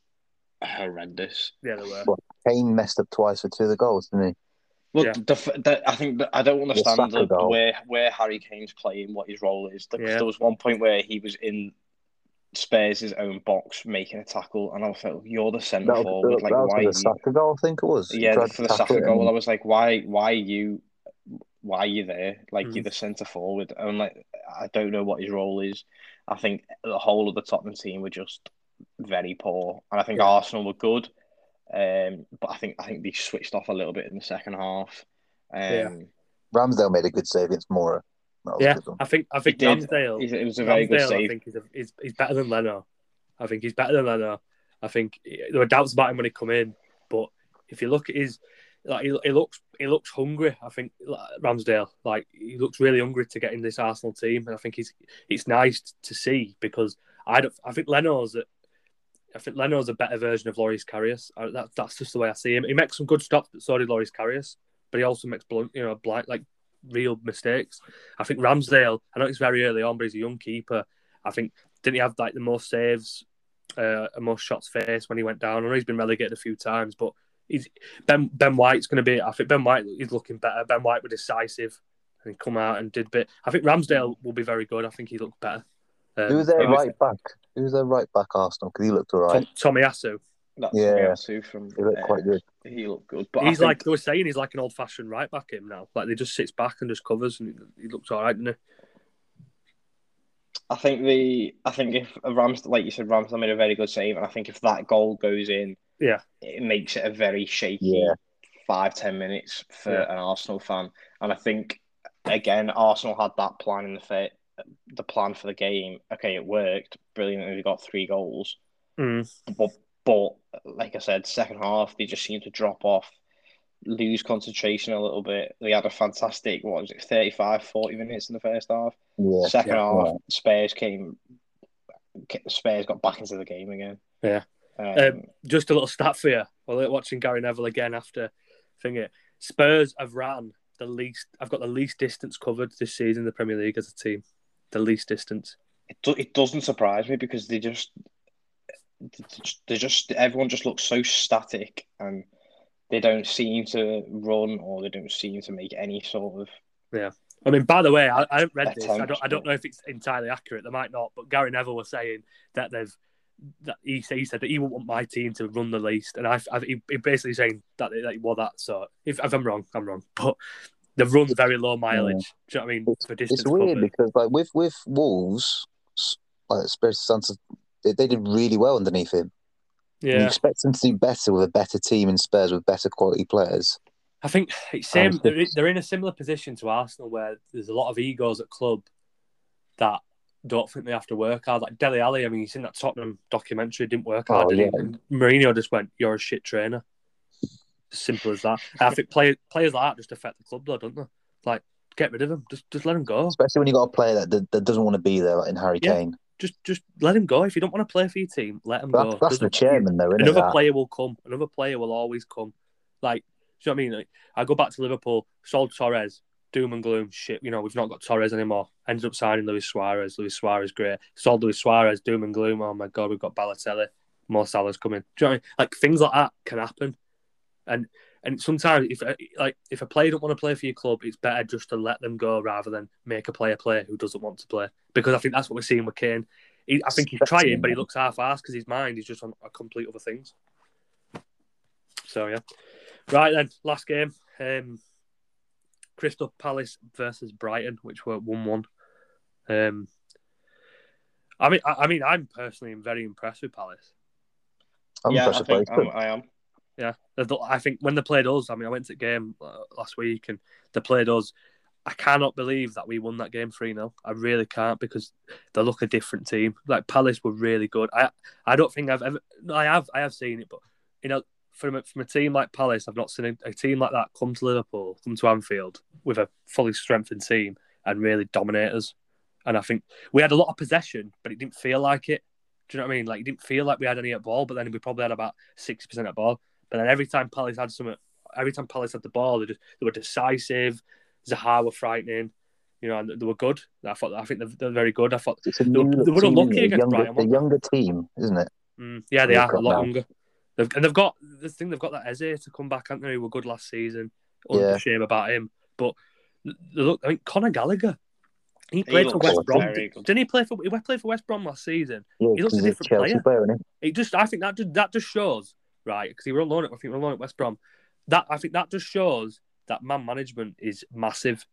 horrendous. Yeah, they were. Well, Kane messed up twice for two of the goals, didn't he? Well, yeah. the, the, I think I don't understand the, where where Harry Kane's playing, what his role is. yeah. There was one point where he was in Spurs' own box making a tackle, and I was like, "You're the centre forward. Like, why?" The Saka goal, I think it was. Yeah, for the Saka goal, and... I was like, "Why? Why are you? Why are you there? Like, mm. you're the centre forward." And like, I don't know what his role is. I think the whole of the Tottenham team were just very poor, and I think yeah. Arsenal were good. Um, but I think I think they switched off a little bit in the second half. Um, yeah. Ramsdale made a good save against Moura. Yeah, I think I think Ramsdale. It was a very Ramsdale, good save. I think he's, a, he's, he's better than Leno. I think he's better than Leno. I think eh, there were doubts about him when he come in, but if you look at his, like he, he looks he looks hungry. I think Ramsdale, like he looks really hungry to get in this Arsenal team, and I think he's it's nice to see because I don't. I think Leno's a, I think Leno's a better version of Loris Karius. That, that's just the way I see him. He makes some good stops, but so did Loris Karius. But he also makes blunt, you know, blind like real mistakes. I think Ramsdale, I know it's very early on, but he's a young keeper. I think didn't he have like the most saves, uh, and most shots faced when he went down? I know he's been relegated a few times, but he's Ben Ben White's going to be. I think Ben White is looking better. Ben White was decisive and come out and did bit. I think Ramsdale will be very good. I think he looked better. Um, Who was their right back? Who was their right back Arsenal? Because he looked alright. Tomiyasu. That's yeah, from. He looked uh, quite good. He looked good, but he's like they were saying, he's like an old-fashioned right back. Him now, like he just sits back and just covers, and he looks all right, doesn't he? I think the I think if Rams, like you said, Rams made a very good save, and I think if that goal goes in, yeah, it makes it a very shaky yeah. five ten minutes for yeah. an Arsenal fan. And I think again, Arsenal had that plan in the fit, the plan for the game. Okay, it worked, brilliantly. and they got three goals. Mm. But but like I said, second half they just seemed to drop off, lose concentration a little bit. They had a fantastic what was it 35, 40 minutes in the first half. Yeah, second yeah, half, yeah. Spurs came. Spurs got back into the game again. Yeah. Um, Um, just a little stat for you. While watching Gary Neville again after thingy, Spurs have ran the least. I've got the least distance covered this season in the Premier League as a team. The least distance. it, do, it doesn't surprise me because they just they just everyone just looks so static and they don't seem to run or they don't seem to make any sort of yeah. I mean, by the way, I, I haven't read this. I don't. I don't know if it's entirely accurate. They might not. But Gary Neville was saying that they've. That he, he said that he would want my team to run the least, and I, I he, he basically saying that that he was that. So if, if I'm wrong, I'm wrong. But they've run very low mileage. Do you know what I mean? It's, For distance it's weird covered. because like with with Wolves, s- like Espirito Santo, they, they did really well underneath him. Yeah, You expect them to do better with a better team in Spurs with better quality players. I think it's same. Um, They're, they're in a similar position to Arsenal, where there's a lot of egos at club that don't think they have to work hard. Like Dele Alli, I mean, he's in that Tottenham documentary, didn't work hard. Oh, yeah. And Mourinho just went, "You're a shit trainer." Simple as that. And I think play, players like that just affect the club, though, don't they? Like, get rid of them. Just, just let them go. Especially when you got a player that, that, that doesn't want to be there, like in Harry Yeah. Kane. Just, just let him go. If you don't want to play for your team, let him That's, go. that's the Doesn't- chairman, though, isn't another that? player will come. Another player will always come. Like, do you know what I mean? Like, I go back to Liverpool, sold Torres, doom and gloom, shit. You know, we've not got Torres anymore. Ended up signing Luis Suarez. Luis Suarez, great. Sold Luis Suarez, doom and gloom. Oh my god, we've got Balotelli. Mo Salah's coming. Do you know what I mean? Like things like that can happen, and and sometimes if like if a player don't want to play for your club, it's better just to let them go rather than make a player play who doesn't want to play. Because I think that's what we're seeing with Kane. He, I think he's trying, but he looks half-assed because his mind is just on a complete other things. So yeah, right then, last game, um, Crystal Palace versus Brighton, which were one-one. Um, I mean, I, I mean, I'm personally very impressed with Palace. I'm yeah, I impressed with think both. I'm, I am. Yeah, I think when they played us, I mean, I went to the game uh, last week and they played us. I cannot believe that we won that game 3 0. I really can't because they look a different team. Like Palace were really good. I I don't think I've ever, I have, I have seen it, but you know, from a, from a team like Palace, I've not seen a, a team like that come to Liverpool, come to Anfield with a fully strengthened team and really dominate us. And I think we had a lot of possession, but it didn't feel like it. Do you know what I mean? Like, it didn't feel like we had any at ball, but then we probably had about 60% at ball. But then every time Palace had some, every time Palace had the ball, they, just, they were decisive. Zaha were frightening, you know, and they were good. I thought, I think they're, they're very good. I thought It's a they, were- new they were team, unlucky a against younger, Brighton. a weren't younger team, isn't it? Mm, yeah, they are a lot now. younger. They've, and they've got the thing. They've got that Eze to come back, haven't they? Who were good last season. Only Yeah. shame about him. But they look, I mean, Conor Gallagher. He He played for West Brom. Didn't he play for? He played for West Brom last season. Yeah, He looks a a different Chelsea player. player, isn't It just, I think that just, that just shows, right? Because he were on loan at, I think he were on loan at West Brom. That I think that just shows that man management is massive.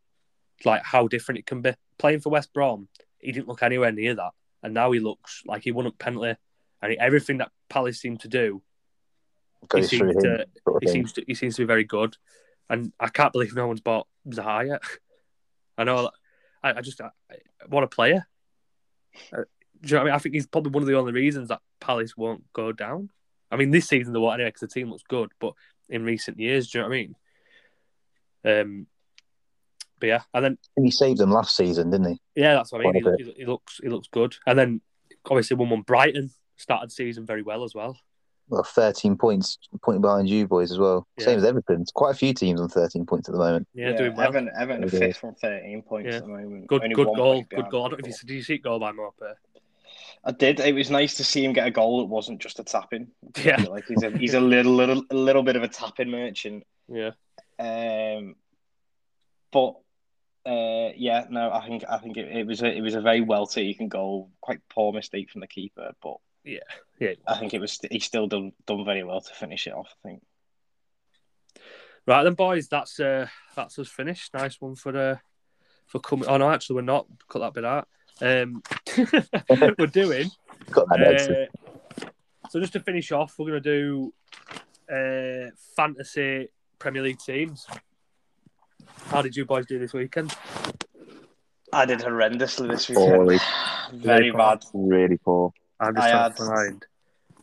Like how different it can be. Playing for West Brom, he didn't look anywhere near that, and now he looks like he won a penalty, and he, everything that Palace seemed to do, he? Seems him. to, sort of he seems to, he seems to be very good, and I can't believe no one's bought Zaha yet. (laughs) I know, I, I just, I, what a player. Uh, do you know what I mean? I think he's probably one of the only reasons that Palace won't go down. I mean, this season they won't anyway because the team looks good, but in recent years, do you know what I mean? Um, but yeah, and then He saved them last season, didn't he? yeah, that's what I mean. He, he, he looks he looks good, and then obviously one one Brighton started the season very well as well. Well, 13 points, point behind you boys as well. Yeah. Same as Everton. It's quite a few teams on 13 points at the moment. Yeah, doing well. Evan, Evan Yeah. fifth from 13 points Yeah. at the moment. Good, Only good goal, good goal. I don't know if Liverpool. you did you see it goal by Maupay? I did. It was nice to see him get a goal that wasn't just a tapping. Yeah. (laughs) like he's a he's a little little a little bit of a tapping merchant. Yeah, Um, but uh, yeah, no, I think I think it, it was a it was a very well taken goal. Quite poor mistake from the keeper, but yeah, yeah. I think it was he still done done very well to finish it off. I think. Right then, boys. That's uh, that's us finished. Nice one for uh, for coming. Oh no, actually, we're not. Cut that bit out. Um, (laughs) we're doing. Got that. Uh, so just to finish off, we're going to do uh, fantasy Premier League teams. How did you boys do this weekend? I did horrendously this weekend. (sighs) Very bad. Really poor. I'm just I had, find.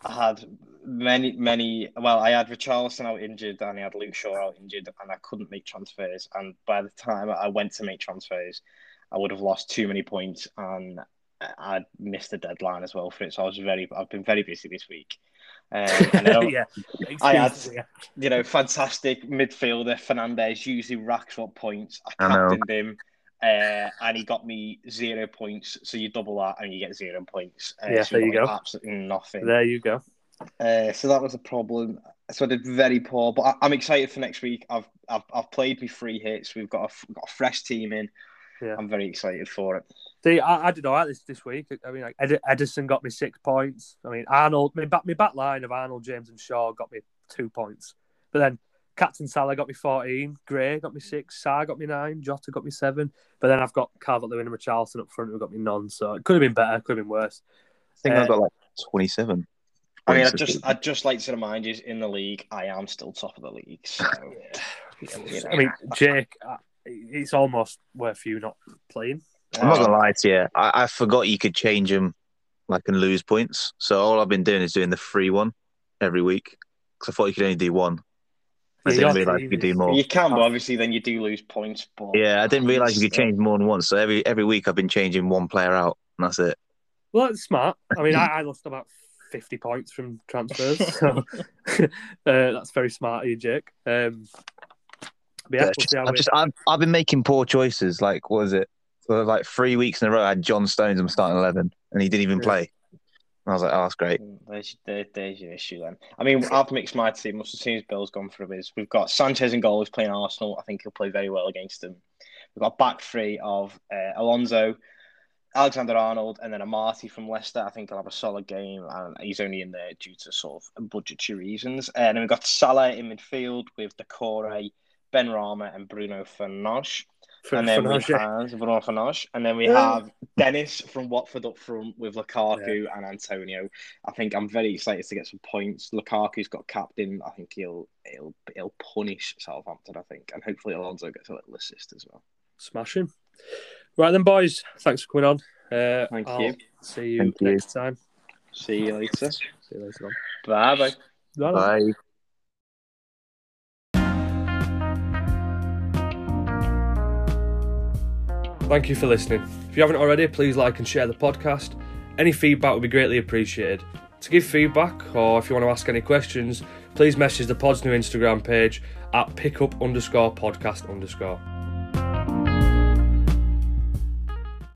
I had many, many. Well, I had Richarlison out injured, and I had Luke Shaw out injured, and I couldn't make transfers. And by the time I went to make transfers, I would have lost too many points, and I missed the deadline as well for it. So I was very, I've been very busy this week. Um, (laughs) yeah, I had, you know, fantastic midfielder Fernandes usually racks up points. I captained I him. Uh, and he got me zero points. So you double that and you get zero points. Uh, yeah, so there you go. Absolutely nothing. There you go. Uh, so that was a problem. So I did very poor, but I, am excited for next week. I've I've, I've played me three hits. We've got a got a fresh team in. Yeah. I'm very excited for it. See, I, I did all right this, this week. I mean, like Ed, Ederson got me six points. I mean, Arnold, my back, my back line of Arnold, James, and Shaw got me two points. But then Captain Salah got me 14, Gray got me six, Sarr got me nine, Jota got me seven. But then I've got Calvert Lewin and Richarlison up front who got me none. So it could have been better, could have been worse. I think uh, I've got like 27. I mean, I just I'd just like to remind you, in the league, I am still top of the league. So, yeah. I mean, Jake, uh, it's almost worth you not playing. I'm not gonna lie to you. I, I forgot you could change them, like and lose points. So all I've been doing is doing the free one every week because I thought you could only do one. I yeah, didn't realize you could do more. You can, but obviously then you do lose points. But yeah, I didn't realize you could change more than once. So every every week I've been changing one player out, and that's it. Well, that's smart. I mean, I, I lost about fifty points from transfers, so (laughs) uh, that's very smart of you, Jake. Um, yeah, we'll I've just I've, I've been making poor choices. Like, was it? For like three weeks in a row, I had John Stones in my starting eleven, and he didn't even yeah. play. I was like, oh, that's great. Mm, there's, there, there's your issue then. I mean, I've mixed my team. As soon as Bill's gone for his, we've got Sanchez and goal, who's playing Arsenal. I think he'll play very well against them. We've got back three of uh, Alonso, Alexander Arnold, and then Amartey from Leicester. I think he'll have a solid game, and he's only in there due to sort of budgetary reasons. And then we've got Salah in midfield with Doucouré, Benrahma, and Bruno Fernandes. And then we have Bruno Fernandes, and then we have Dennis from Watford up front with Lukaku yeah. and Antonio. I think I'm very excited to get some points. Lukaku's got captain. I think he'll he'll he'll punish Southampton. I think, and hopefully Alonso gets a little assist as well. Smashing. Right then, boys. Thanks for coming on. Uh, Thank I'll you. See you Thank next you. time. See you later. See you later on. Bye bye. Bye. bye. Thank you for listening. If you haven't already, please like and share the podcast. Any feedback would be greatly appreciated. To give feedback or if you want to ask any questions, please message the pod's new Instagram page at pickup underscore podcast underscore.